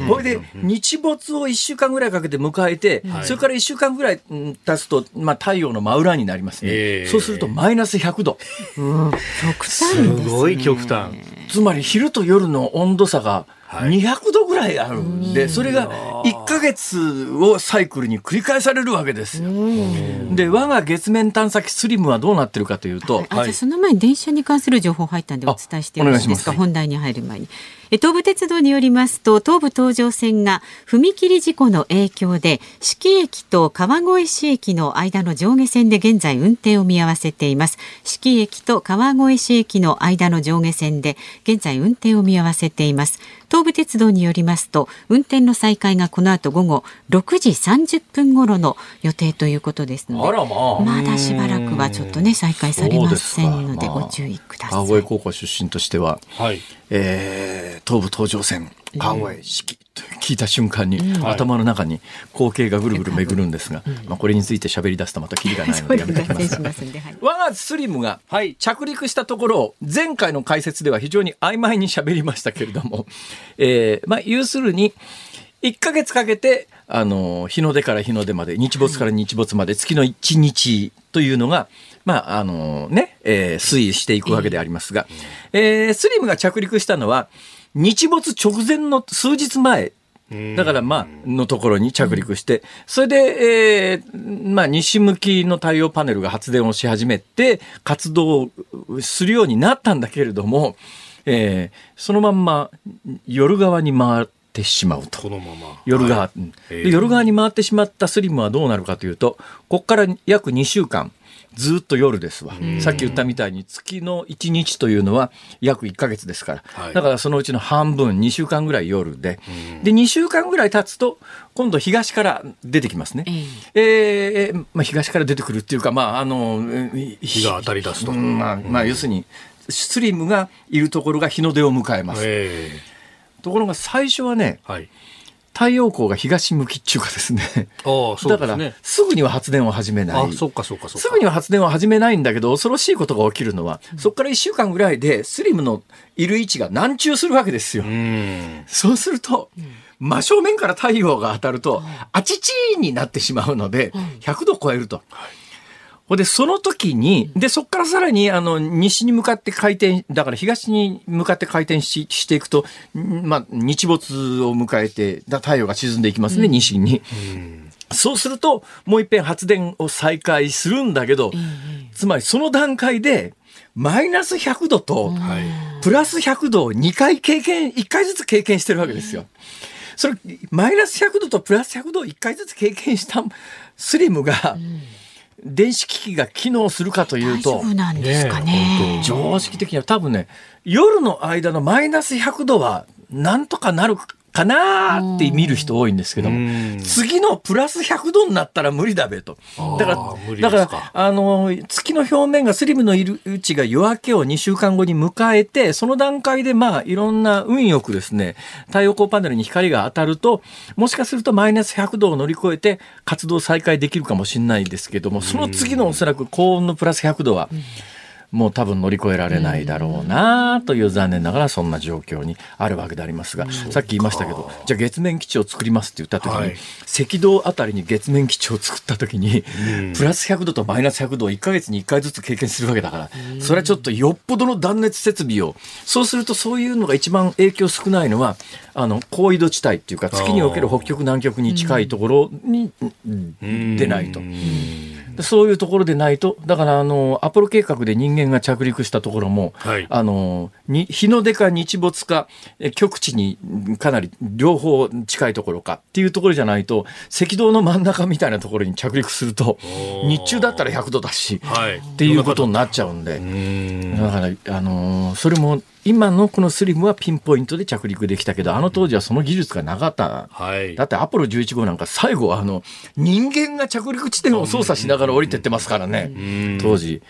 これで日没を1週間ぐらいかけて迎えて、はい。それから1週間ぐらいうん経つと、まあ、太陽の真裏になりますね、ええ。そうするとマイナス100度。極端すごい極端。つまり昼と夜の温度差がはい200度ぐらいあるんで、それが1ヶ月をサイクルに繰り返されるわけですよ。で我が月面探査機スリムはどうなってるかというと、あ、じゃあその前に電車に関する情報入ったんでお伝えしてよろしいですか？本題に入る前に。え東武鉄道によりますと東武東上線が踏切事故の影響で四季駅と川越市駅の間の上下線で現在運転を見合わせています。四季駅と川越市駅の間の上下線で現在運転を見合わせています。東武鉄道によりますと運転の再開がこの後午後6時30分頃の予定ということですのでまあ。まだしばらくはちょっとね再開されませんのでご注意ください。川越高校出身としては、はい。えー東武東上線青江式と聞いた瞬間に、頭の中に光景がぐるぐる巡るんですが、まあ、これについて喋り出すとまたキリがないのでやめておきますが。我がスリムが着陸したところを前回の解説では非常に曖昧に喋りましたけれども、えーまあ、要するに1ヶ月かけてあの日の出から日の出まで日没から日没まで月の1日というのが、まああのねえー推移していくわけでありますが、えースリムが着陸したのは日没直前の数日前。だからまあ、のところに着陸して、それで、えーまあ、西向きの太陽パネルが発電をし始めて、活動するようになったんだけれども、えーそのまんま夜側に回ってしまうと。このまま。夜側、はい。夜側に回ってしまったスリムはどうなるかというと、ここから約2週間、ずっと夜ですわ。さっき言ったみたいに月の1日というのは約1ヶ月ですから。はいだからそのうちの半分、2週間ぐらい夜で。で、2週間ぐらい経つと、今度東から出てきますね。えーまあ、東から出てくるっていうか、まあ、あの、日日が当たり出すと。うんまあ、まあ、要するに、スリムがいるところが日の出を迎えます。えところが最初はね、えはい。太陽光が東向きっていうかですね。ああ、そうだからですぐには発電を始めない。あ、そっかそっかそっか。すぐには発電を始めないんだけど、恐ろしいことが起きるのは、そこから1週間ぐらいで、スリムのいる位置が南中するわけですよ。うん。そうすると、真正面から太陽が当たると、あちちになってしまうので、100度超えると。ほんで、その時に、で、そこからさらに、あの、西に向かって回転、だから東に向かって回転ししていくと、んまあ、日没を迎えて、だ太陽が沈んでいきますね、西に。そうすると、もう一遍発電を再開するんだけど、つまりその段階で、マイナス100度と、はい。プラス100度を2回経験、1回ずつ経験してるわけですよ。それ、マイナス100度とプラス100度を1回ずつ経験したスリムが、電子機器が機能するかという大丈と、夫なんですかね。常識的には多分ね、夜の間のマイナス100度はなんとかなるかなーって見る人多いんですけどもうん、次のプラス100度になったら無理だべと。だから、だから、あの、月の表面がスリムのいるうちが夜明けを2週間後に迎えて、その段階でまあ、いろんな運よくですね、太陽光パネルに光が当たると、もしかするとマイナス100度を乗り越えて活動再開できるかもしれないですけども、その次のおそらく高温のプラス100度は、もう多分乗り越えられないだろうなという残念ながらそんな状況にあるわけでありますが、さっき言いましたけど、じゃあ月面基地を作りますって言った時に、はい。赤道あたりに月面基地を作った時に、プラス100度とマイナス100度を1ヶ月に1回ずつ経験するわけだから、それはちょっとよっぽどの断熱設備を、そうするとそういうのが一番影響少ないのは、あの、高緯度地帯っていうか、月における北極南極に近いところに出ないと。でそういうところでないと、だからあの、アポロ計画で人間が着陸したところも、はいあの、に日の出か日没か、え極地にかなり両方近いところかっていうところじゃないと、赤道の真ん中みたいなところに着陸すると、日中だったら100度だし、はい。っていうことになっちゃうんで、うん。だから、あのーそれも、今のこのスリムはピンポイントで着陸できたけど、あの当時はその技術がなかった。はい。だってアポロ11号なんか最後はあの人間が着陸地点を操作しながら降りてってますからね。当時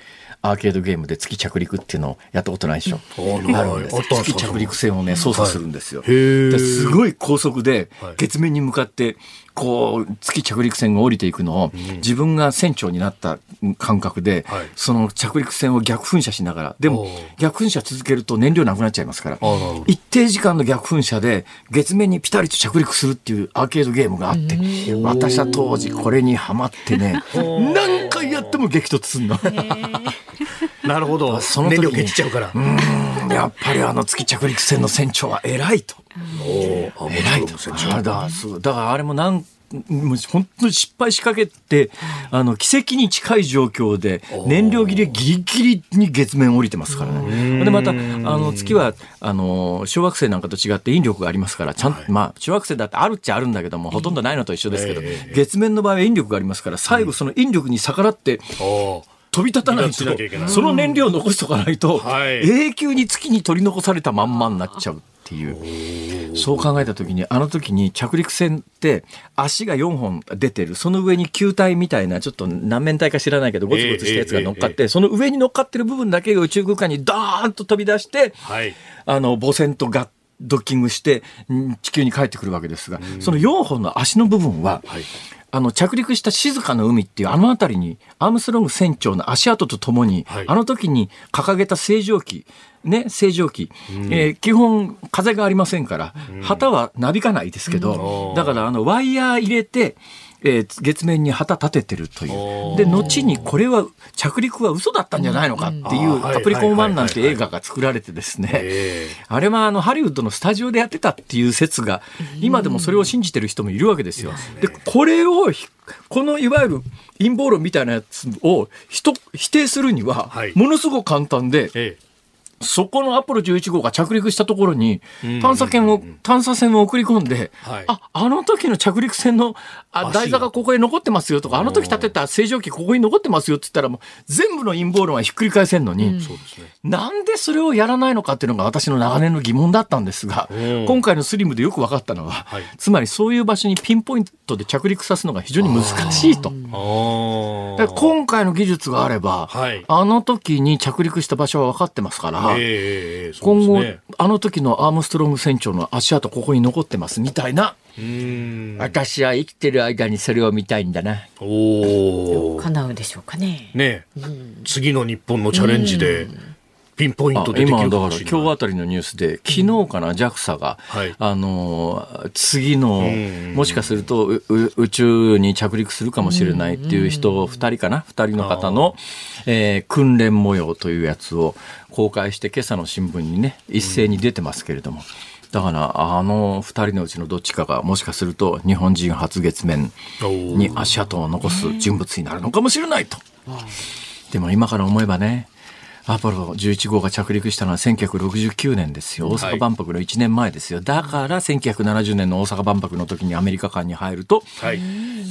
アーケードゲームで月着陸っていうのをやったことないでしょ。あるんですあったんですか？月着陸船をね操作するんですよ。へーですごい高速ではい月面に向かってこう月着陸船が降りていくのを自分が船長になった感覚ではい。その着陸船を逆噴射しながら。でも逆噴射続けると燃料なくなっちゃいますから。一定時間の逆噴射で月面にピタリと着陸するっていうアーケードゲームがあって私は当時これにハマってね 何回やっても激突すんの。なるほど。その燃料切っちゃうから。うんやっぱりあの月着陸船の船長は偉いと。偉いと。あだからあれもなんもう本当に失敗しかけて、あの、奇跡に近い状況で、燃料切れギリギリに月面降りてますからね。で、また、あの、月は、あの、小惑星なんかと違って引力がありますから、ちゃんと、まあ、小惑星だってあるっちゃあるんだけども、ほとんどないのと一緒ですけど、月面の場合は引力がありますから、最後その引力に逆らって、お飛び立たないと、いその燃料を残しとかないと、はい。永久に月に取り残されたまんまになっちゃうっていう。そう考えた時にあの時に着陸船って足が4本出てる。その上に球体みたいなちょっと何面体か知らないけどゴツゴツしたやつが乗っかって、その上に乗っかってる部分だけが宇宙空間にドーンと飛び出して、はい。あの母船とがドッキングしてん地球に帰ってくるわけですが、その4本の足の部分は、はいあの着陸した静かな海っていうあの辺りにアームストロング船長の足跡とともに、はい。あの時に掲げた清浄機ね清浄機、えー基本風がありませんから、旗はなびかないですけど、うん。だからあのワイヤー入れて、えー月面に旗立ててるという。で後にこれは着陸は嘘だったんじゃないのかっていううん「カプリコン1」なんて映画が作られてですね、えあれはあのハリウッドのスタジオでやってたっていう説が今でもそれを信じてる人もいるわけですよ。でこれをひこのいわゆる陰謀論みたいなやつを否定するにははい。ものすごく簡単で、ええ。そこのアポロ11号が着陸したところにうん。探査犬を探査船を送り込んで、はい。ああの時の着陸船のあ台座がここに残ってますよとかあの時建てた清浄機ここに残ってますよって言ったらもう全部の陰謀論はひっくり返せんのに、そうですね。なんでそれをやらないのかっていうのが私の長年の疑問だったんですが、うん。今回のスリムでよく分かったのは、はい。つまりそういう場所にピンポイントで着陸させるのが非常に難しいと。今回の技術があれば、はい。あの時に着陸した場所は分かってますから、ええええそう今後、あの時のアームストロング船長の足跡ここに残ってますみたいな、私は生きてる間にそれを見たいんだな。おお叶うでしょうかね。ね次の日本のチャレンジでピンポイントででき今だからるかもしれない。今日あたりのニュースで昨日かな JAXA が、はい。あの次のん。もしかするとうう宇宙に着陸するかもしれないっていう人2人かな？2人の方の、えー訓練模様というやつを公開して今朝の新聞にね一斉に出てますけれども。だからあの2人のうちのどっちかがもしかすると日本人初月面に足跡を残す人物になるのかもしれないと。でも今から思えばね、アポロ11号が着陸したのは1969年ですよ。大阪万博の1年前ですよ。だから1970年の大阪万博の時にアメリカ館に入ると、はい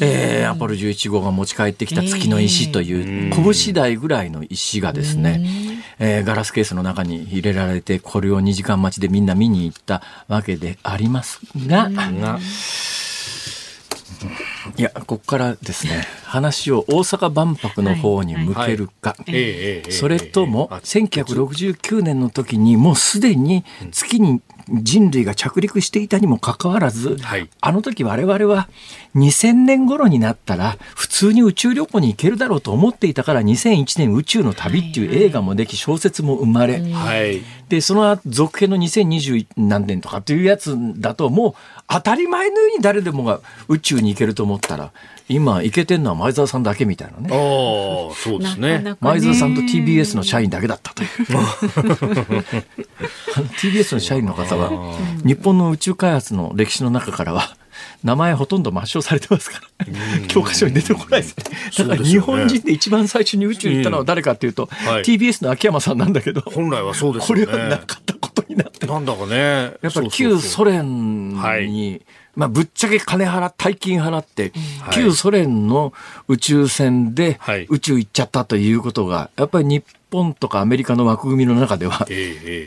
えーアポロ11号が持ち帰ってきた月の石という拳台ぐらいの石がですね、えーガラスケースの中に入れられてこれを2時間待ちでみんな見に行ったわけでありますが、がいやここからですね話を大阪万博の方に向けるか、それともええ1969年の時にもうすでに月に人類が着陸していたにもかかわらず、はい。あの時我々は2000年頃になったら普通に宇宙旅行に行けるだろうと思っていたから2001年宇宙の旅っていう映画もでき小説も生まれ、はい。でその続編の2020何年とかっていうやつだともう当たり前のように誰でもが宇宙に行けると思ったら今行けてんのは前澤さんだけみたいなね。ああそうですねなかなかね前澤さんと TBS の社員だけだったという。TBS の社員の方は、日本の宇宙開発の歴史の中からは、名前ほとんど抹消されてますから、教科書に出てこないです。ね。だから日本人で一番最初に宇宙に行ったのは誰かっていうと、はい。TBS の秋山さんなんだけど、本来はそうですね。れはなかったことになって。なんだかね。やっぱりそうそう旧そう。ソ連はい。に、まあ、ぶっちゃけ金払大金払って、はい。旧ソ連の宇宙船ではい。宇宙行っちゃったということが、やっぱり日本とかアメリカの枠組みの中では、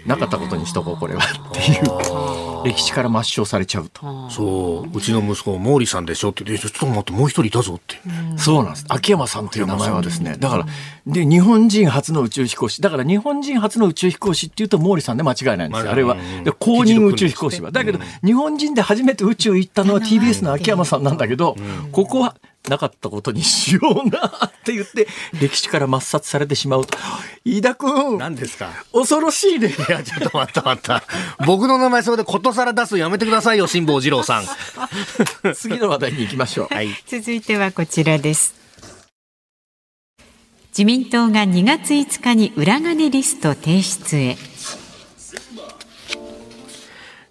なかったことにしとこう、これは。っていう、歴史から抹消されちゃうと。そううちの息子毛利さんでしょって言ってちょっと待ってもう一人いたぞってそうなんです。秋山さんという名前はですね、だから、で、日本人初の宇宙飛行士。だから日本人初の宇宙飛行士っていうと毛利さんで間違いないんですよ。まああれは公認宇宙飛行士は。だけど、日本人で初めて宇宙行ったのは TBS の秋山さんなんだけど、ここはなかったことにしようなって言って、歴史から抹殺されてしまうと。飯田君、何ですか？恐ろしいね。いやちょっと待った待った僕の名前それでことさら出すのやめてくださいよ辛坊治郎さん 次の話題に行きましょう。はい続いてはこちらです。自民党が2月5日に裏金リスト提出へ。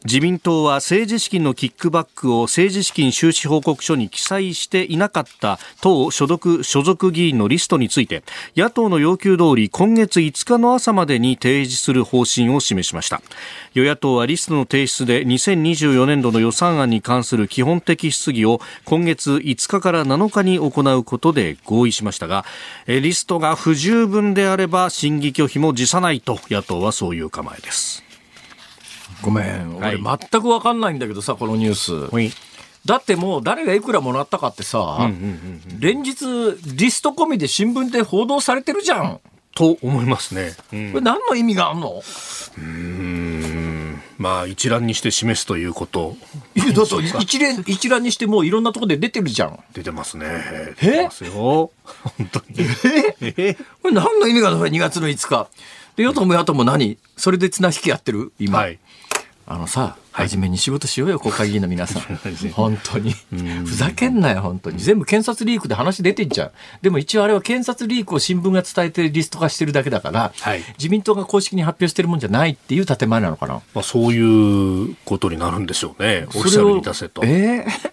自民党は政治資金のキックバックを政治資金収支報告書に記載していなかった党所属所属議員のリストについて野党の要求通り今月5日の朝までに提示する方針を示しました。与野党はリストの提出で2024年度の予算案に関する基本的質疑を今月5日から7日に行うことで合意しましたがリストが不十分であれば審議拒否も辞さないと野党はそういう構えです。ごめん。はい俺全くわかんないんだけどさ、このニュース。はい。だってもう誰がいくらもらったかってさ、連日リスト込みで新聞で報道されてるじゃん。こと思いますね。うんれ何の意味があんの？まあ一覧にして示すということいやだって一連、一覧にしてもういろんなところで出てるじゃん。出てますね。え？出てますよ。本当に。え？これ何の意味があるの ?2 月の5日。で、与党も野党も何？それで綱引きやってる？今。はい。あのさ、真面目に仕事しようよ、国会議員の皆さん。本当に。ふざけんなよ、本当に。全部検察リークで話出てんじゃん。でも一応あれは検察リークを新聞が伝えてリスト化してるだけだから、はい自民党が公式に発表してるもんじゃないっていう建前なのかな。まあそういうことになるんでしょうね。おっしゃるに出せと。えー？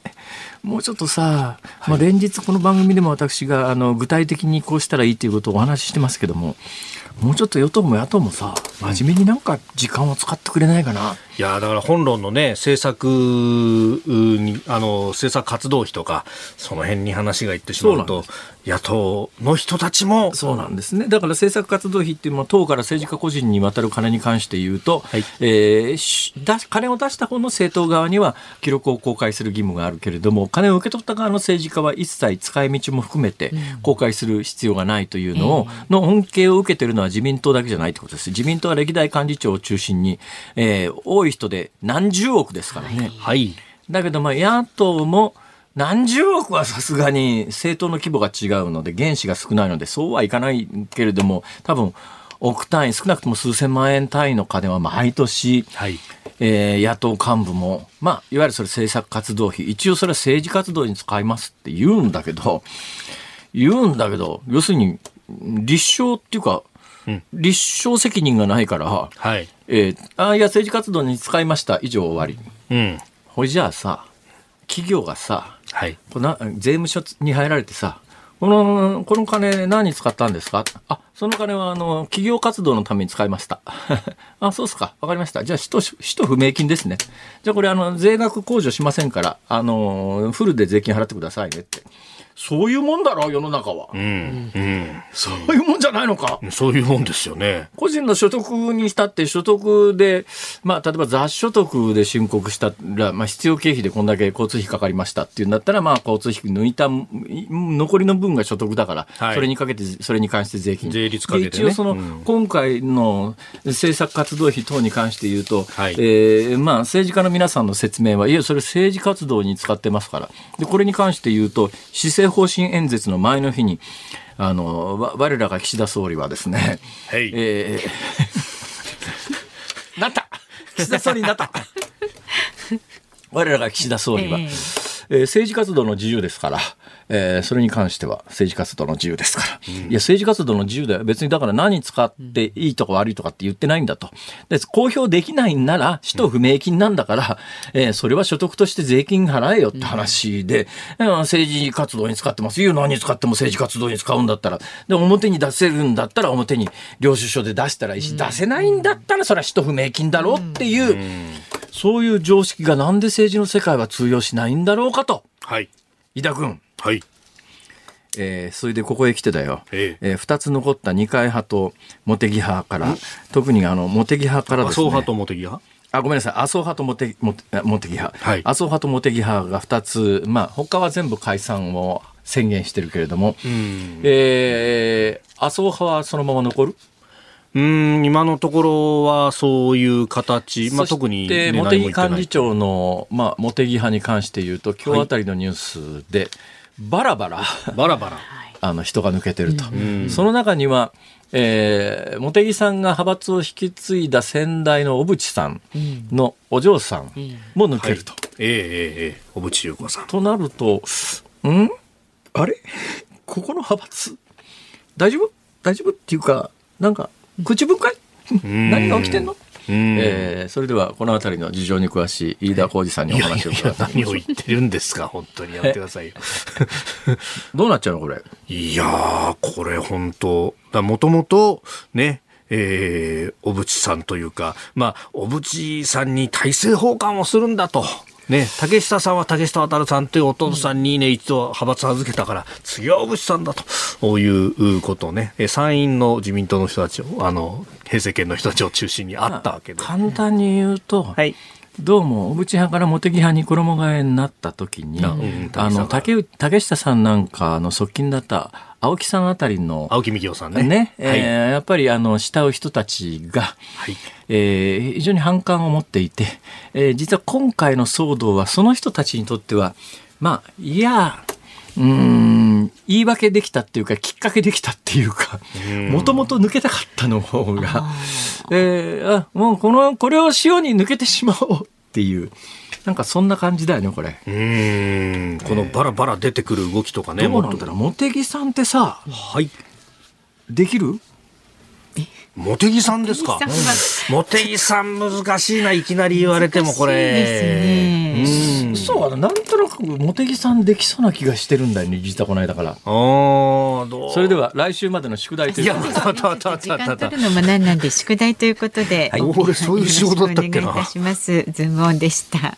もうちょっとさ、まあ、連日この番組でも私があの具体的にこうしたらいいということをお話ししてますけどももうちょっと与党も野党もさ真面目になんか時間を使ってくれないかな。いやだから本論のね政策にあの政策活動費とかその辺に話がいってしまうと野党の人たちもそうなんですね。だから政策活動費っていうのは党から政治家個人に渡る金に関して言うと、はいえーし出し金を出した方の政党側には記録を公開する義務があるけれども、金を受け取った側の政治家は一切使い道も含めて公開する必要がないというのを、の恩恵を受けてるのは自民党だけじゃないってことです。自民党は歴代幹事長を中心に、えー多い人で何十億ですからね。はい。だけどまあ野党も何十億はさすがに政党の規模が違うので原資が少ないのでそうはいかないけれども多分億単位少なくとも数千万円単位の金は毎年、はい。えー野党幹部も、まあ、いわゆるそれ政策活動費一応それは政治活動に使いますって言うんだけど言うんだけど要するに立証っていうか、立証責任がないから、はいえーあいや政治活動に使いました以上終わり。うんほいじゃあさ、企業がさ、はいこの税務署に入られてさ、この、この金何に使ったんですか？あ、その金はあの、企業活動のために使いました。あ、そうっすか。わかりました。じゃあ、使途、使途不明金ですね。じゃあこれあの、税額控除しませんから、あの、フルで税金払ってくださいねって。そういうもんだろ、世の中は。うんそういうもんじゃないのか。うんそういうもんですよね個人の所得にしたって所得で、まあ、例えば雑所得で申告したら、まあ、必要経費でこんだけ交通費かかりましたっていうんだったら、まあ、交通費抜いた、残りの分が所得だから、はいそれにかけて、それに関して税金。税率かけてねで一応その、うん今回の政策活動費等に関して言うと、はいえーまあ、政治家の皆さんの説明は、いや、それ政治活動に使ってますから。で、これに関して言うと、施政方針演説の前の日に、あの、わ我らが岸田総理はですね、はい。えー なった。岸田総理になった。我らが岸田総理は、えええー政治活動の自由ですから、えーそれに関しては政治活動の自由ですから、いや政治活動の自由だよ別にだから何使っていいとか悪いとかって言ってないんだと。で公表できないんなら使途不明金なんだから、えーそれは所得として税金払えよって話で、うん。政治活動に使ってます。いいよ何に使っても政治活動に使うんだったら。で表に出せるんだったら表に領収書で出したらいいし、出せないんだったらそれは使途不明金だろうっていう、そういう常識がなんで政治の世界は通用しないんだろうかと。はい。井田君。はい。えーそれでここへ来てだよ、ええ。ー2つ残った二階派と茂木派から、特にあの茂木派からですね。麻生派と茂木派？あごめんなさい。麻生派と茂木茂木派、はい。麻生派と茂木派が2つ。まあ他は全部解散を宣言してるけれども、えー麻生派はそのまま残る？うん今のところはそういう形、まあ、そ特に、茂木幹事長の、まあ、茂木派に関して言うと今日あたりのニュースで、バラバラバラバラ。あの人が抜けてると、その中には、えー、茂木さんが派閥を引き継いだ先代の小渕さんのお嬢さんも抜けると。ええええええ。小渕優子さん。となると、ん？あれ？ここの派閥大丈夫？大丈夫？っていうか、なんか、口分かい何が起きてんの？うん。えーそれではこの辺りの事情に詳しい飯田浩二さんにお話をや伺って何を言ってるんですか？本当にやめてくださいよ。どうなっちゃうのこれ？いやーこれ本当もともとねえー、小渕さんというか、まあ、小渕さんに大政奉還をするんだとね、竹下さんは竹下渡さんっていうお父さんにね、一度派閥預けたから、次は小渕さんだということをね、え参院の自民党の人たちを、あの、平成権の人たちを中心にあったわけで。簡単に言うと、はい。どうも小渕派から茂木派に衣替えになった時に、あの竹竹下さんなんかの側近だった青木さんあたりの青木幹雄さんね。ね、はい。えーやっぱりあの慕う人たちが、はいえー非常に反感を持っていて、えー実は今回の騒動はその人たちにとってはまあいやうーん言い訳できたっていうかきっかけできたっていうかもともと抜けたかったの方が、えーあもうこのこれを塩に抜けてしまおうっていうなんかそんな感じだよねこれ。うーん。このバラバラ出てくる動きとかね、もっとどうなんだろう茂木さんってさはい。できる？茂木さんですか？茂木さん難しいな、いきなり言われてもこれ。難しいですねうん。そうかななんとなく茂木さんできそうな気がしてるんだよね実はこの間から。あーどう？それでは来週までの宿題ということでたたた時たたた間取るのも何なんで宿題ということで、はい俺そういう仕事だったっけなよろしくお願いいたします。ズームオンでした。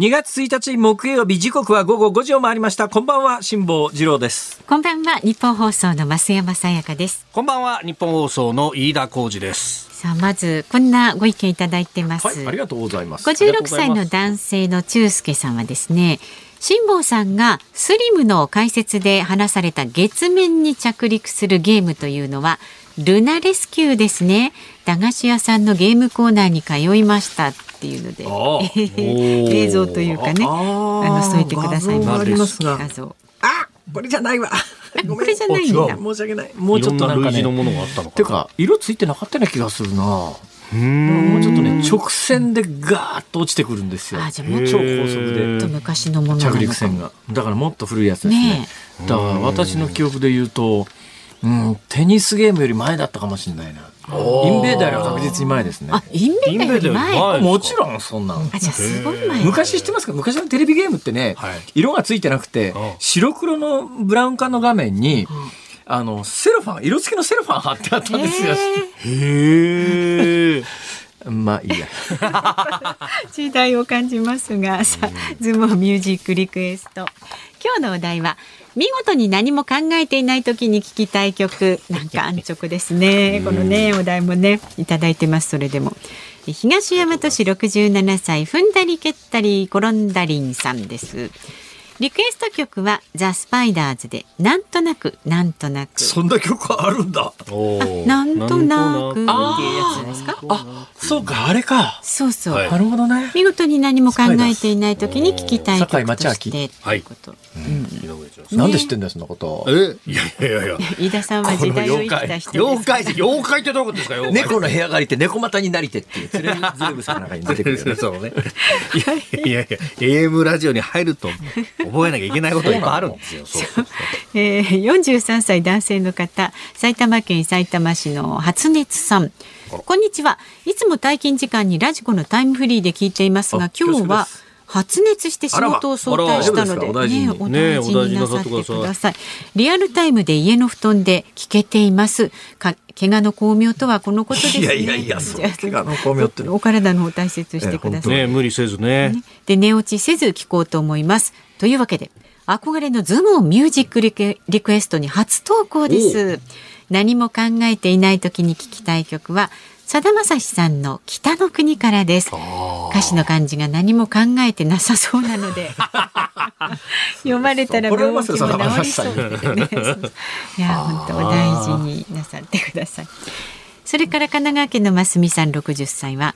2月1日木曜日時刻は午後5時を回りました。こんばんは辛坊治郎です。こんばんはニッポン放送の増山さやかです。こんばんは、日本放送の飯田浩二です。さあまずこんなご意見いただいてます、はいありがとうございます。56歳の男性の中介さんはですね辛坊さんがスリムの解説で話された月面に着陸するゲームというのはルナレスキューですね駄菓子屋さんのゲームコーナーに通いましたっていうのであ 映像というかねあの添えてください。ますが。画像あこれじゃないわ。これじゃないんだ。申し訳ない。もうちょっとなんかね。いろんな類似のものがあったのかな。てか色ついてなかったような気がするな。うーん。もうちょっとね直線でガーッと落ちてくるんですよ。あじゃあもうち超ょ高速で。っと昔のもの着陸船が。だからもっと古いやつですね。ねだから私の記憶で言うと、うん、テニスゲームより前だったかもしれないなインベーダーよりは確実に前ですね。あインベーダーより前。もちろんそんなん。あじゃあすごい前。昔知ってますか？昔のテレビゲームってね、はい。色がついてなくてうん。白黒のブラウン管の画面に、あのセロファン色付きのセロファン貼ってあったんですよ、へえ。まあいいや。時代を感じますが、さあ、ズームミュージックリクエスト。今日のお題は、見事に何も考えていない時に聴きたい曲。なんか安直ですね。このね、お題もね、いただいてます、それでも。東大和市67歳、踏んだり蹴ったり転んだりんさんです。リクエスト曲はザ・スパイダーズでなんとなくなんとなく。そんな曲あるんだ。なんとなく。っていうやあつですか？あそうかあれか。そうそう、はい。なるほどね。見事に何も考えていない時に聞きたい曲として。とはい。いうこと、井上ちゃん。なんで知ってんだよそんなこと。え？いやいやいや。飯田さんは時代を生きた人です妖怪って、妖怪ってどういうことですか？妖怪。猫の部屋借りて猫股になりてっていうつれずるぶさの中に出てくるよね。そうね。いやいやいや、AM ラジオに入ると覚えなきゃいけないこといっぱいあるんですよ。そうそうそう。えー、43歳男性の方埼玉県埼玉市の発熱さん。こんにちは。いつも退勤時間にラジコのタイムフリーで聞いていますがあ今日は発熱して仕事を早退したのであらまあ大丈夫ですか？お大事にねお大事になさってください。リアルタイムで家の布団で聞けています。か怪我の巧妙とはこのことですね。いやいやいや怪我の巧妙って。お体の方大切にしてください、ね無理せずね。で寝落ちせず聞こうと思いますというわけで憧れのズームミュージックリクリクエストに初投稿です。何も考えていない時に聞きたい曲はさだまさしさんの北の国からです。歌詞の漢字が何も考えてなさそうなので 読まれたら病気も治りそうでね。いや本当お大事になさってください。それから神奈川県のますみさん60歳は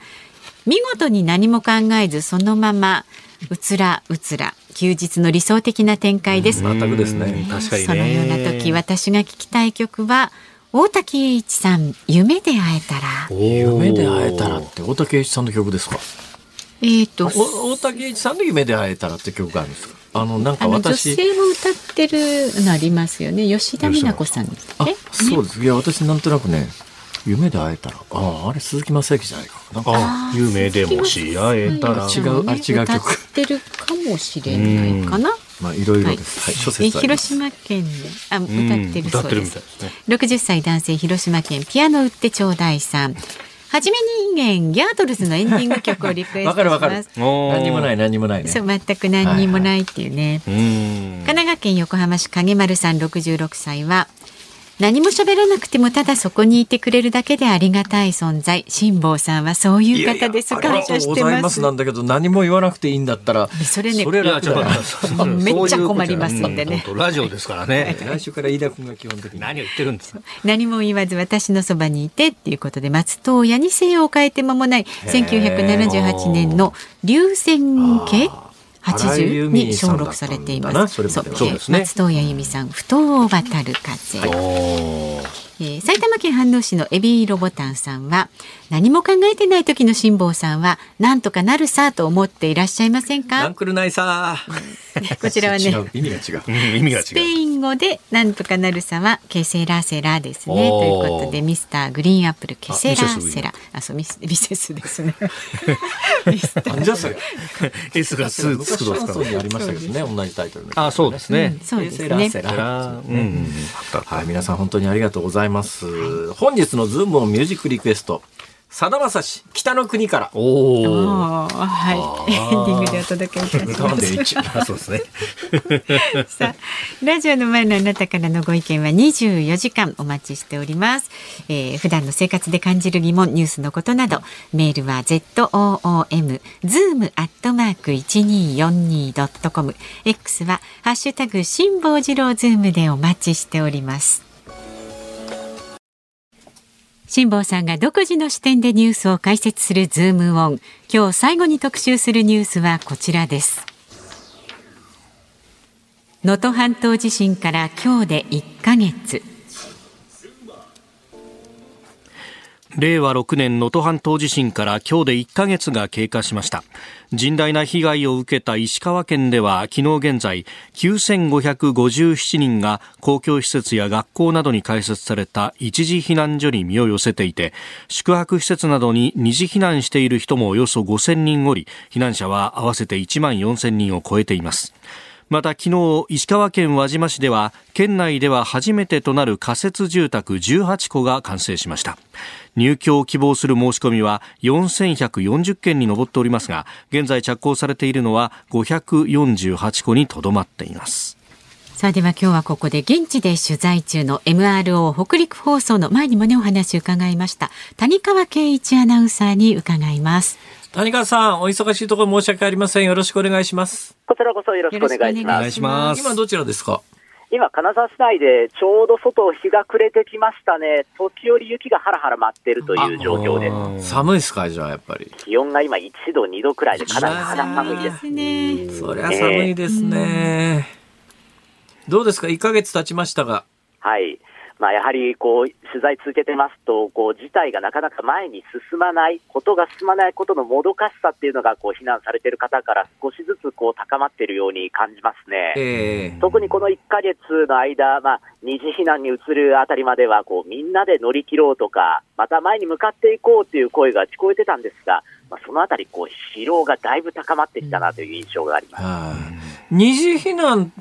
見事に何も考えずそのままうつらうつら。休日の理想的な展開です。全くですね。確かに、ね、そのような時私が聞きたい曲は大滝栄一さん夢で会えたら。夢で会えたらって大滝栄一さんの曲ですか？えっ、と大滝栄一さんの夢で会えたらって曲があるんですか？あのなんか私女性も歌ってるのありますよね。吉田美奈子さんあ、そうです。いや私なんとなくね夢で会えたらあああれ鈴木雅之じゃないかなんか夢でもし会えたら違うあれ違う曲歌ってるかもしれないかなまあいろいろです。はい、諸説広島県であ歌ってるそうです。六十、歳男性広島県ピアノ売ってちょうだいさん。はじめ人間ギャートルズのエンディング曲をリクエストします。わかるわかる。何にもない何にもないね。そう全く何にもないっていうね。はいはい、神奈川県横浜市影丸さん六十六歳は。何も喋らなくてもただそこにいてくれるだけでありがたい存在。辛坊さんはそういう方です。感謝してます。なんだけど何も言わなくていいんだったらそれねそれめっちゃ困りますんでね、ラジオですからね。来週から飯田君が基本的に。何を言ってるんです何も言わず私のそばにいてっていうことで松任谷に姓を変えて間もない1978年の流線形80に登録されています。そうですね。松任谷由実さん、不当を渡る風。えー、埼玉県飯能市のエビロボタンさんは何も考えてない時の辛坊さんはなんとかなるさと思っていらっしゃいませんか？なんくるないさ。こちらはね。意味が違う。意味が違う。スペイン語でなんとかなるさはケセラセラですね。ということでミスターグリーンアップルケセラセラ。あそうミス ミセスですね。ミスター。じゃそれ。S がスーツクロスにありましたけどね。同じタイトルあそうですね、うん、そうですね。セラうん、はい皆さん本当にありがとうございます。本日のズームオンミュージックリクエスト。さだまさし北の国から。おお、はい。エンディングでお届けいたします。そうですね。さあ、ラジオの前のあなたからのご意見は24時間お待ちしております。えー、普段の生活で感じる疑問、ニュースのことなど、メールは z o o m zoom アットマーク一二四二ドットコム。X はハッシュタグ辛坊治郎ズームでお待ちしております。辛坊さんが独自の視点でニュースを解説するズームオン。今日最後に特集するニュースはこちらです。能登半島地震から今日で1ヶ月。令和6年能登半島地震から今日で1ヶ月が経過しました。甚大な被害を受けた石川県では昨日現在9557人が公共施設や学校などに開設された一時避難所に身を寄せていて宿泊施設などに二次避難している人もおよそ5000人おり避難者は合わせて1万4000人を超えています。また昨日石川県輪島市では県内では初めてとなる仮設住宅18戸が完成しました。入居を希望する申し込みは4140件に上っておりますが現在着工されているのは548戸にとどまっています。さあでは今日はここで現地で取材中の MRO 北陸放送の前にもねお話伺いました谷川圭一アナウンサーに伺います。谷川さんお忙しいところ申し訳ありませんよろしくお願いしますこちらこそよろしくお願いします今どちらですか？今、金沢市内でちょうど外、日が暮れてきましたね、時折雪がはらはら舞っているという状況です。寒いですか、じゃあやっぱり。気温が今、1度、2度くらいで、かなり肌寒いです。ね、そりゃ寒いですね。えー、どうですか、1か月経ちましたが。はい。まあ、やはりこう取材続けてますと、こう事態がなかなか前に進まない、ことが進まないことのもどかしさっていうのがこう非難されている方から少しずつこう高まっているように感じますね。えー、特にこの1か月の間、まあ、二次避難に移るあたりまではこうみんなで乗り切ろうとか、また前に向かっていこうという声が聞こえてたんですが、まあ、そのあたりこう疲労がだいぶ高まってきたなという印象があります。二次避難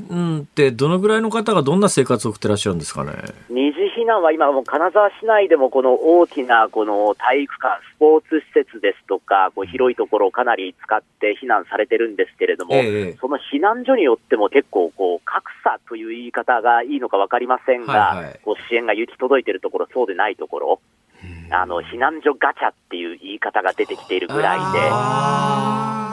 ってどのぐらいの方がどんな生活を送ってらっしゃるんですかね？二次避難は今、もう金沢市内でもこの大きなこの体育館、スポーツ施設ですとか、こう広いところをかなり使って避難されてるんですけれども、ええその避難所によっても結構こう、格差という言い方がいいのか分かりませんが、はいはい。こう支援が行き届いているところ、そうでないところ、あの避難所ガチャっていう言い方が出てきているぐらいで。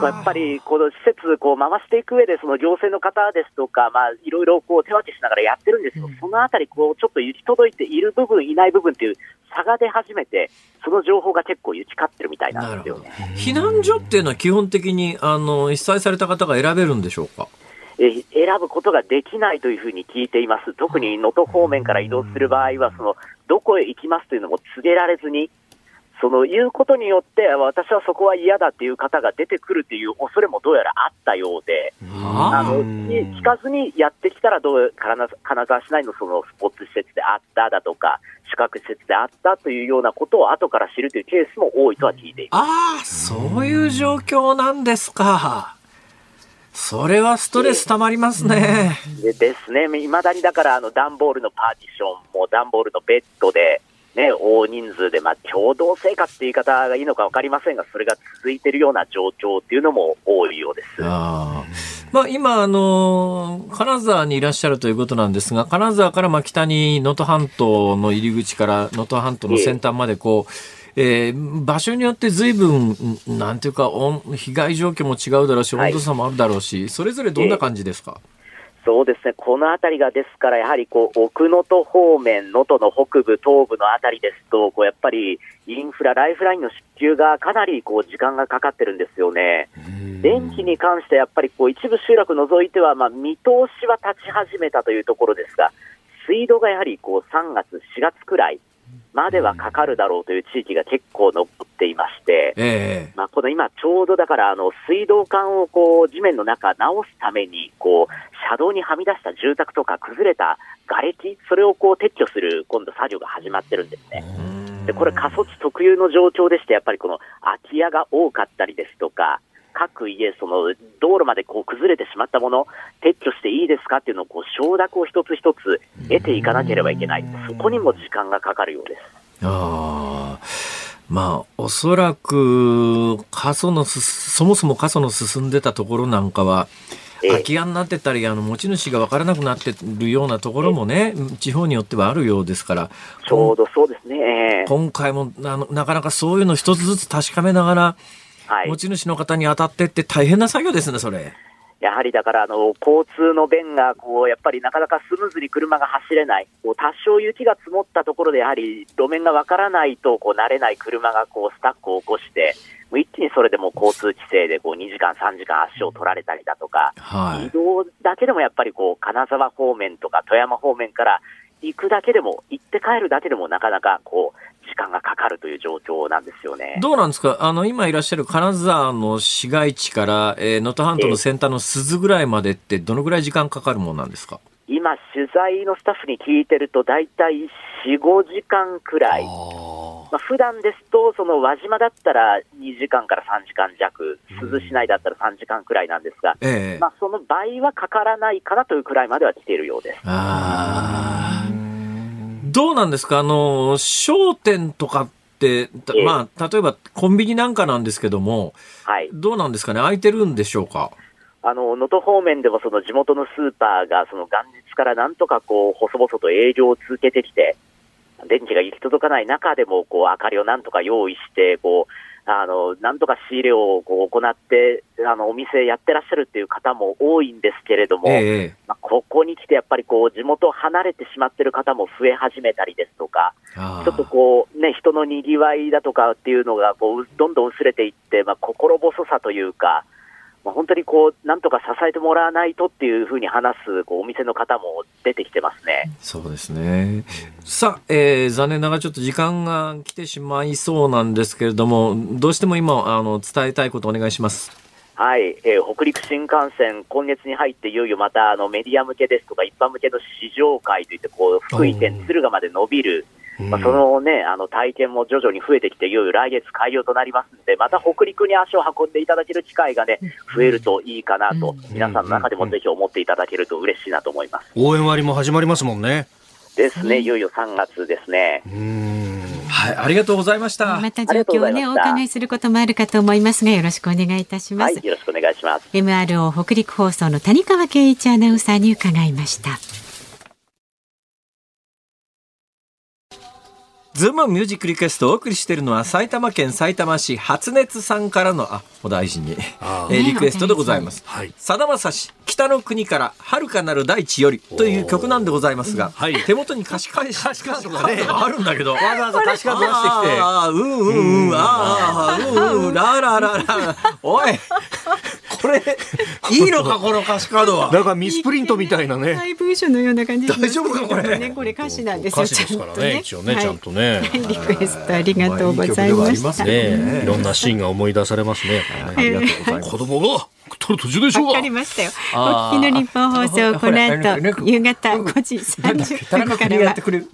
やっぱりこの施設こう回していく上で、その行政の方ですとか、まあ、いろいろこう手分けしながらやってるんですけど、そのあたり、こうちょっと行き届いている部分、いない部分っていう差が出始めて、その情報が結構行き交ってるみたいなんですよね。避難所っていうのは基本的にあの被災された方が選べるんでしょうか？え選ぶことができないというふうに聞いています、特に能登方面から移動する場合は、そのどこへ行きますというのも告げられずに、その言うことによって、私はそこは嫌だっていう方が出てくるという恐れもどうやらあったようで、あのに聞かずにやってきたらどう金沢、金沢市内のそのスポーツ施設であっただとか、宿泊施設であったというようなことを後から知るというケースも多いとは聞いています。ああそういう状況なんですかそれはストレスたまりますね、でですね、いまだにだからあの段ボールのパーティションも段ボールのベッドで、ね、大人数で、まあ、共同生活って言い方がいいのか分かりませんが、それが続いているような状況っていうのも多いようです。あー。まあ、今、あの金沢にいらっしゃるということなんですが、金沢からまあ北に能登半島の入り口から能登半島の先端までこう、えー場所によって随分、んなんていうか、温被害状況も違うだろうし、はい。温度差もあるだろうし、それぞれどんな感じですか、そうですね、この辺りがですから、やはりこう奥能登方面、能登の北部、東部の辺りですと、こうやっぱりインフラ、ライフラインの支給がかなりこう時間がかかってるんですよね。電気に関してやっぱりこう一部集落除いては、まあ、見通しは立ち始めたというところですが、水道がやはりこう3月、4月くらいまではかかるだろうという地域が結構残っていまして、えまあ、この今、ちょうどだからあの水道管をこう地面の中直すためにこう車道にはみ出した住宅とか崩れた瓦礫、それをこう撤去する今度作業が始まってるんですね。でこれ、過疎地特有の状況でして、やっぱりこの空き家が多かったりですとか、各家、その道路までこう崩れてしまったもの、撤去していいですかっていうのをこう承諾を一つ一つ得ていかなければいけない、そこにも時間がかかるようです。えああ。まあ、おそらく、過疎のす、そもそも過疎の進んでたところなんかは、ええ空き家になってたり、あの、持ち主が分からなくなってるようなところもね、地方によってはあるようですから、ちょうどそうですね。ええ今回もあのなかなかそういうの一つずつ確かめながら、はい。持ち主の方に当たってって大変な作業ですね、それ。やはりだからあの交通の便がこうやっぱりなかなかスムーズに車が走れない、こう多少雪が積もったところで、やはり路面がわからないとこう慣れない車がこうスタックを起こして、もう一気にそれでもう交通規制でこう2時間、3時間足を取られたりだとか、はい。移動だけでもやっぱりこう金沢方面とか富山方面から行くだけでも、行って帰るだけでもなかなかこう時間がかかるという状況なんですよね。どうなんですか？あの、今いらっしゃる金沢の市街地から、えー能登半島の先端の鈴ぐらいまでって、どのぐらい時間かかるもんなんですか？今、取材のスタッフに聞いてると、大体4、5時間くらい、まあ普段ですと、その輪島だったら2時間から3時間弱、珠洲市内だったら3時間くらいなんですが、ええまあ、その倍はかからないかなというくらいまでは来ているようです。ああ。どうなんですか？あの、商店とかって、まあ、例えばコンビニなんかなんですけども、はい、どうなんですかね？空いてるんでしょうか？あの能登方面でもその地元のスーパーがその元日からなんとかこう細々と営業を続けてきて、電気が行き届かない中でもこう明かりをなんとか用意してこうあの、なんとか仕入れをこう行ってあのお店やってらっしゃるっていう方も多いんですけれども、ええ。まあ、ここに来てやっぱりこう地元を離れてしまってる方も増え始めたりですとか、ちょっとこう、ね、人のにぎわいだとかっていうのがこうどんどん薄れていって、まあ、心細さというか、まあ、本当にこうなんとか支えてもらわないとっていうふうに話すこうお店の方も出てきてますね。そうですね。さあ、えー残念ながらちょっと時間が来てしまいそうなんですけれども、どうしても今、あの、伝えたいことお願いします。はい、えー北陸新幹線、今月に入っていよいよまたあのメディア向けですとか、一般向けの試乗会といって、こう福井県敦賀まで伸びる、まあ、そのね、あの体験も徐々に増えてきて、いよいよ来月開業となりますので、また北陸に足を運んでいただける機会がね、増えるといいかなと、皆さんの中でもぜひ思っていただけると嬉しいなと思います。応援割も始まりますもんね。ですね、いよいよ3月ですね。はい、ありがとうございました。また状況をね、お伺いすることもあるかと思いますが、よろしくお願いいたします。はい、よろしくお願いします。MRO 北陸放送の谷川圭一アナウンサーに伺いました。ズームミュージックリクエストをお送りしているのは埼玉県埼玉市発熱さんからのあお大事に、えあーリクエストでございます。はいさだまさし北の国から遥かなる大地よりという曲なんでございますが、はい手元に歌詞カードカードがねあるんだけど。わざわざ歌詞カード出してきて。ああ、うんうんうん、ああ、うんうん、ララララ。おい、これ、いいのか、この歌詞カードは。なんかミスプリントみたいなね。大文書のような感じ大丈夫かこれ？ね、これ歌詞なんですよ。歌詞ですからね、一応ね、はいちゃんとね。はいリクエストありがとうございました。ねいろんなシーンが思い出されますね。ありがとうございます。子供が取る途中でしょうわかが。りましたよ。お聞きの日本放送、この後、夕方5時30田分からは中君がやって。くれる。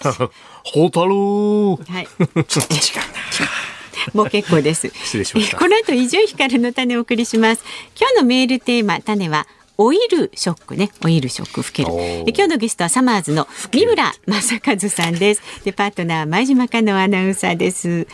宝太郎。はい。もう結構です。失礼しましたえこの後、伊集光の種をお送りします。今日のメールテーマ、種は、オイルショックね。オイルショック吹ける。今日のゲストはサマーズの三村正和さんです。で、パートナー前島香のアナウンサーです。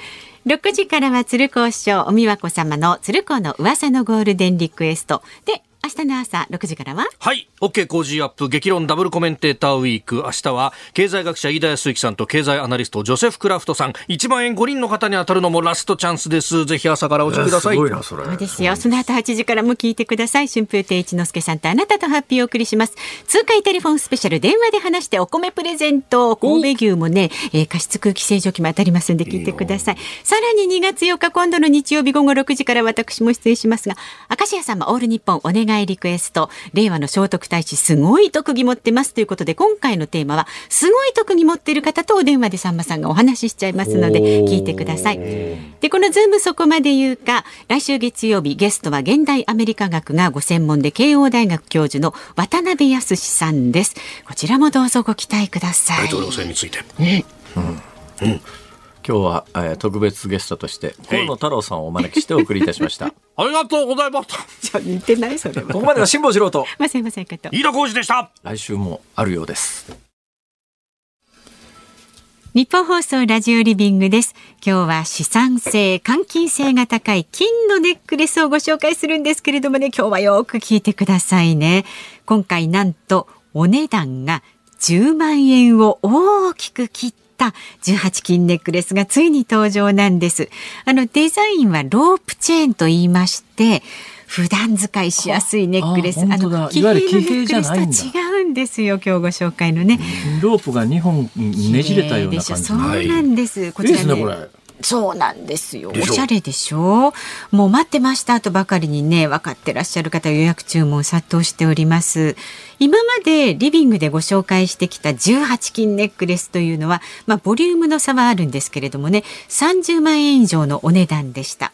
6時からは鶴光師匠、お美和子様の鶴光の噂のゴールデンリクエスト。で、明日の朝6時からは？はい。OK 工事アップ激論ダブルコメンテーターウィーク。明日は経済学者飯田康之さんと経済アナリストジョセフ・クラフトさん。1万円5人の方に当たるのもラストチャンスです。ぜひ朝からお待ちください。すごいな、それ。そうですよ。その後8時からも聞いてください。春風亭一之輔さんとあなたとハッピーをお送りします。通貨テレフォンスペシャル電話で話してお米プレゼント。神戸牛もね、えー加湿空気清浄機も当たりますんで聞いてください。さらに2月4日今度の日曜日午後6時から私も出演しますが、明石家さんもオール日本お願いリクエスト。令和の聖徳太子すごい特技持ってますということで今回のテーマはすごい特技持っている方とお電話でさんまさんがお話ししちゃいますので聞いてください。で、このズームそこまで言うか、来週月曜日ゲストは現代アメリカ学がご専門で慶応大学教授の渡辺靖さんです。こちらもどうぞご期待ください。大統領選について。今日は、えー特別ゲストとして河野太郎さんをお招きしてお送りいたしました。ありがとうございました。ちょ似てないそれは。ここまでは辛坊治郎とまあ、すいませんかと。飯田浩二でした。来週もあるようです。日本放送ラジオリビングです。今日は資産性、換金性が高い金のネックレスをご紹介するんですけれどもね、今日はよく聞いてくださいね。今回なんとお値段が10万円を大きく切った18金ネックレスがついに登場なんです。あのデザインはロープチェーンと言いまして、普段使いしやすいネックレス。あのいわゆる騎兵のネックレスとは違うんですよ。今日ご紹介のね。ロープが2本ねじれたような感じ。そうなんです。こちらいいですね、これ。そうなんですよ。おしゃれでしょ？もう待ってましたとばかりにね、分かってらっしゃる方予約注文殺到しております。今までリビングでご紹介してきた18金ネックレスというのは、まあボリュームの差はあるんですけれどもね、30万円以上のお値段でした。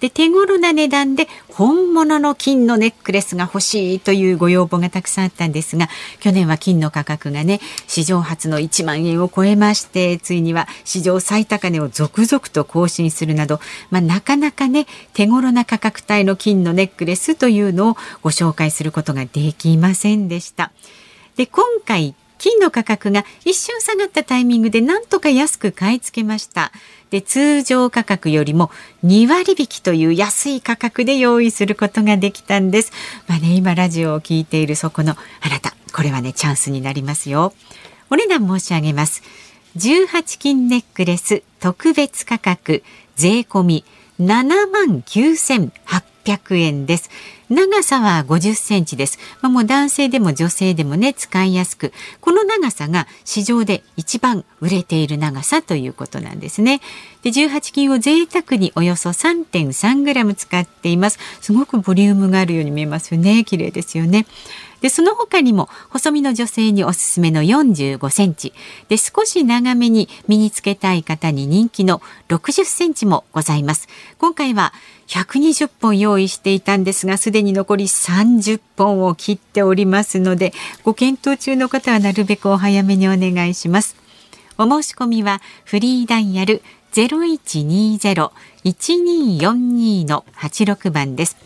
で手頃な値段で本物の金のネックレスが欲しいというご要望がたくさんあったんですが去年は金の価格がね史上初の1万円を超えましてついには史上最高値を続々と更新するなど、まあ、なかなかね手頃な価格帯の金のネックレスというのをご紹介することができませんでした。で今回金の価格が一瞬下がったタイミングでなんとか安く買い付けました。で通常価格よりも2割引きという安い価格で用意することができたんです。まあね今ラジオを聞いているそこのあなたこれはねチャンスになりますよ。お値段申し上げます。18金ネックレス特別価格税込み7万9800円です。長さは50センチです。まあ、もう男性でも女性でもね使いやすく、この長さが市場で一番売れている長さということなんですね。で、18金を贅沢におよそ3.3グラム使っています。すごくボリュームがあるように見えますよね。綺麗ですよね。でその他にも細身の女性におすすめの45センチ。で少し長めに身につけたい方に人気の60センチもございます。今回は120本用意していたんですがすでに残り30本を切っておりますのでご検討中の方はなるべくお早めにお願いします。お申し込みはフリーダイヤル0120-1242の86番です。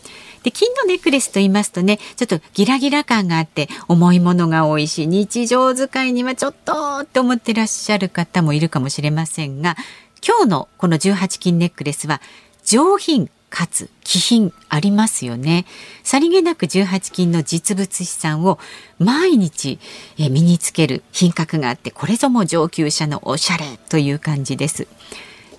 で金のネックレスと言いますとねちょっとギラギラ感があって重いものが多いし日常使いにはちょっとって思ってらっしゃる方もいるかもしれませんが今日のこの18金ネックレスは上品かつ気品ありますよね。さりげなく18金の実物資産を毎日身につける品格があってこれぞも上級者のおしゃれという感じです。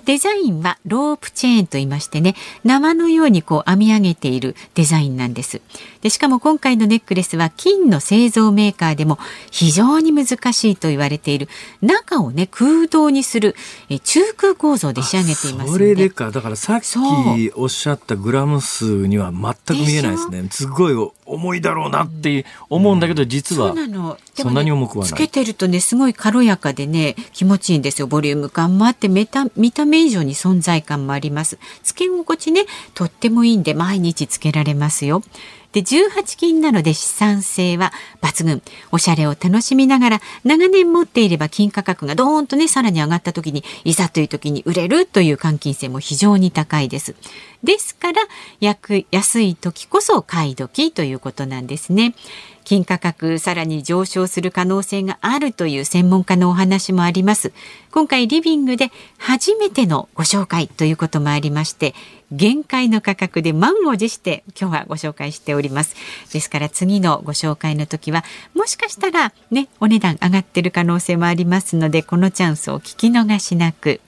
デザインはロープチェーンと言いましてね縄のようにこう編み上げているデザインなんです。でしかも今回のネックレスは金の製造メーカーでも非常に難しいと言われている中をね空洞にするえ中空構造で仕上げていますそれでか。だからさっきおっしゃったグラム数には全く見えないですね。すごい重いだろうなって思うんだけど、実はそんなに重くはない、つけてるとねすごい軽やかでね気持ちいいんですよ。ボリューム感もあって見た見た目以上に存在感もありますつけ心地ねとってもいいんで毎日つけられますよで18金なので資産性は抜群おしゃれを楽しみながら長年持っていれば金価格がドーンとねさらに上がった時にいざという時に売れるという換金性も非常に高いですですから安い時こそ買い時ということなんですね金価格さらに上昇する可能性があるという専門家のお話もあります。今回リビングで初めてのご紹介ということもありまして限界の価格で満を持して今日はご紹介しております。ですから次のご紹介の時はもしかしたらねお値段上がってる可能性もありますのでこのチャンスを聞き逃しなく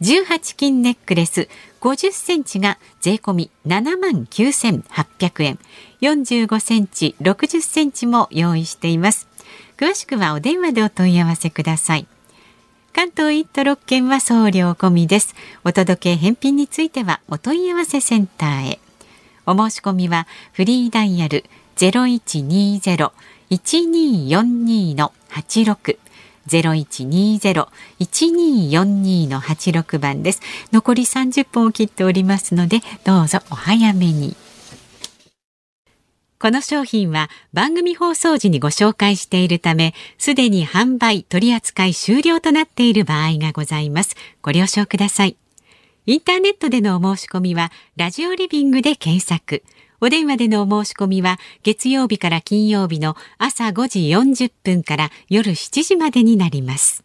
18金ネックレス。50センチが税込み7万9800円。45センチ60センチも用意しています。詳しくはお電話でお問い合わせください。関東一都6県は送料込みです。お届け返品についてはお問い合わせセンターへ。お申し込みはフリーダイヤル0120-1242の86 0120-1242の86番です。残り30分を切っておりますので、どうぞお早めに。この商品は番組放送時にご紹介しているため、すでに販売取扱い終了となっている場合がございます。ご了承ください。インターネットでのお申し込みは、ラジオリビングで検索。お電話でのお申し込みは月曜日から金曜日の朝5時40分から夜7時までになります。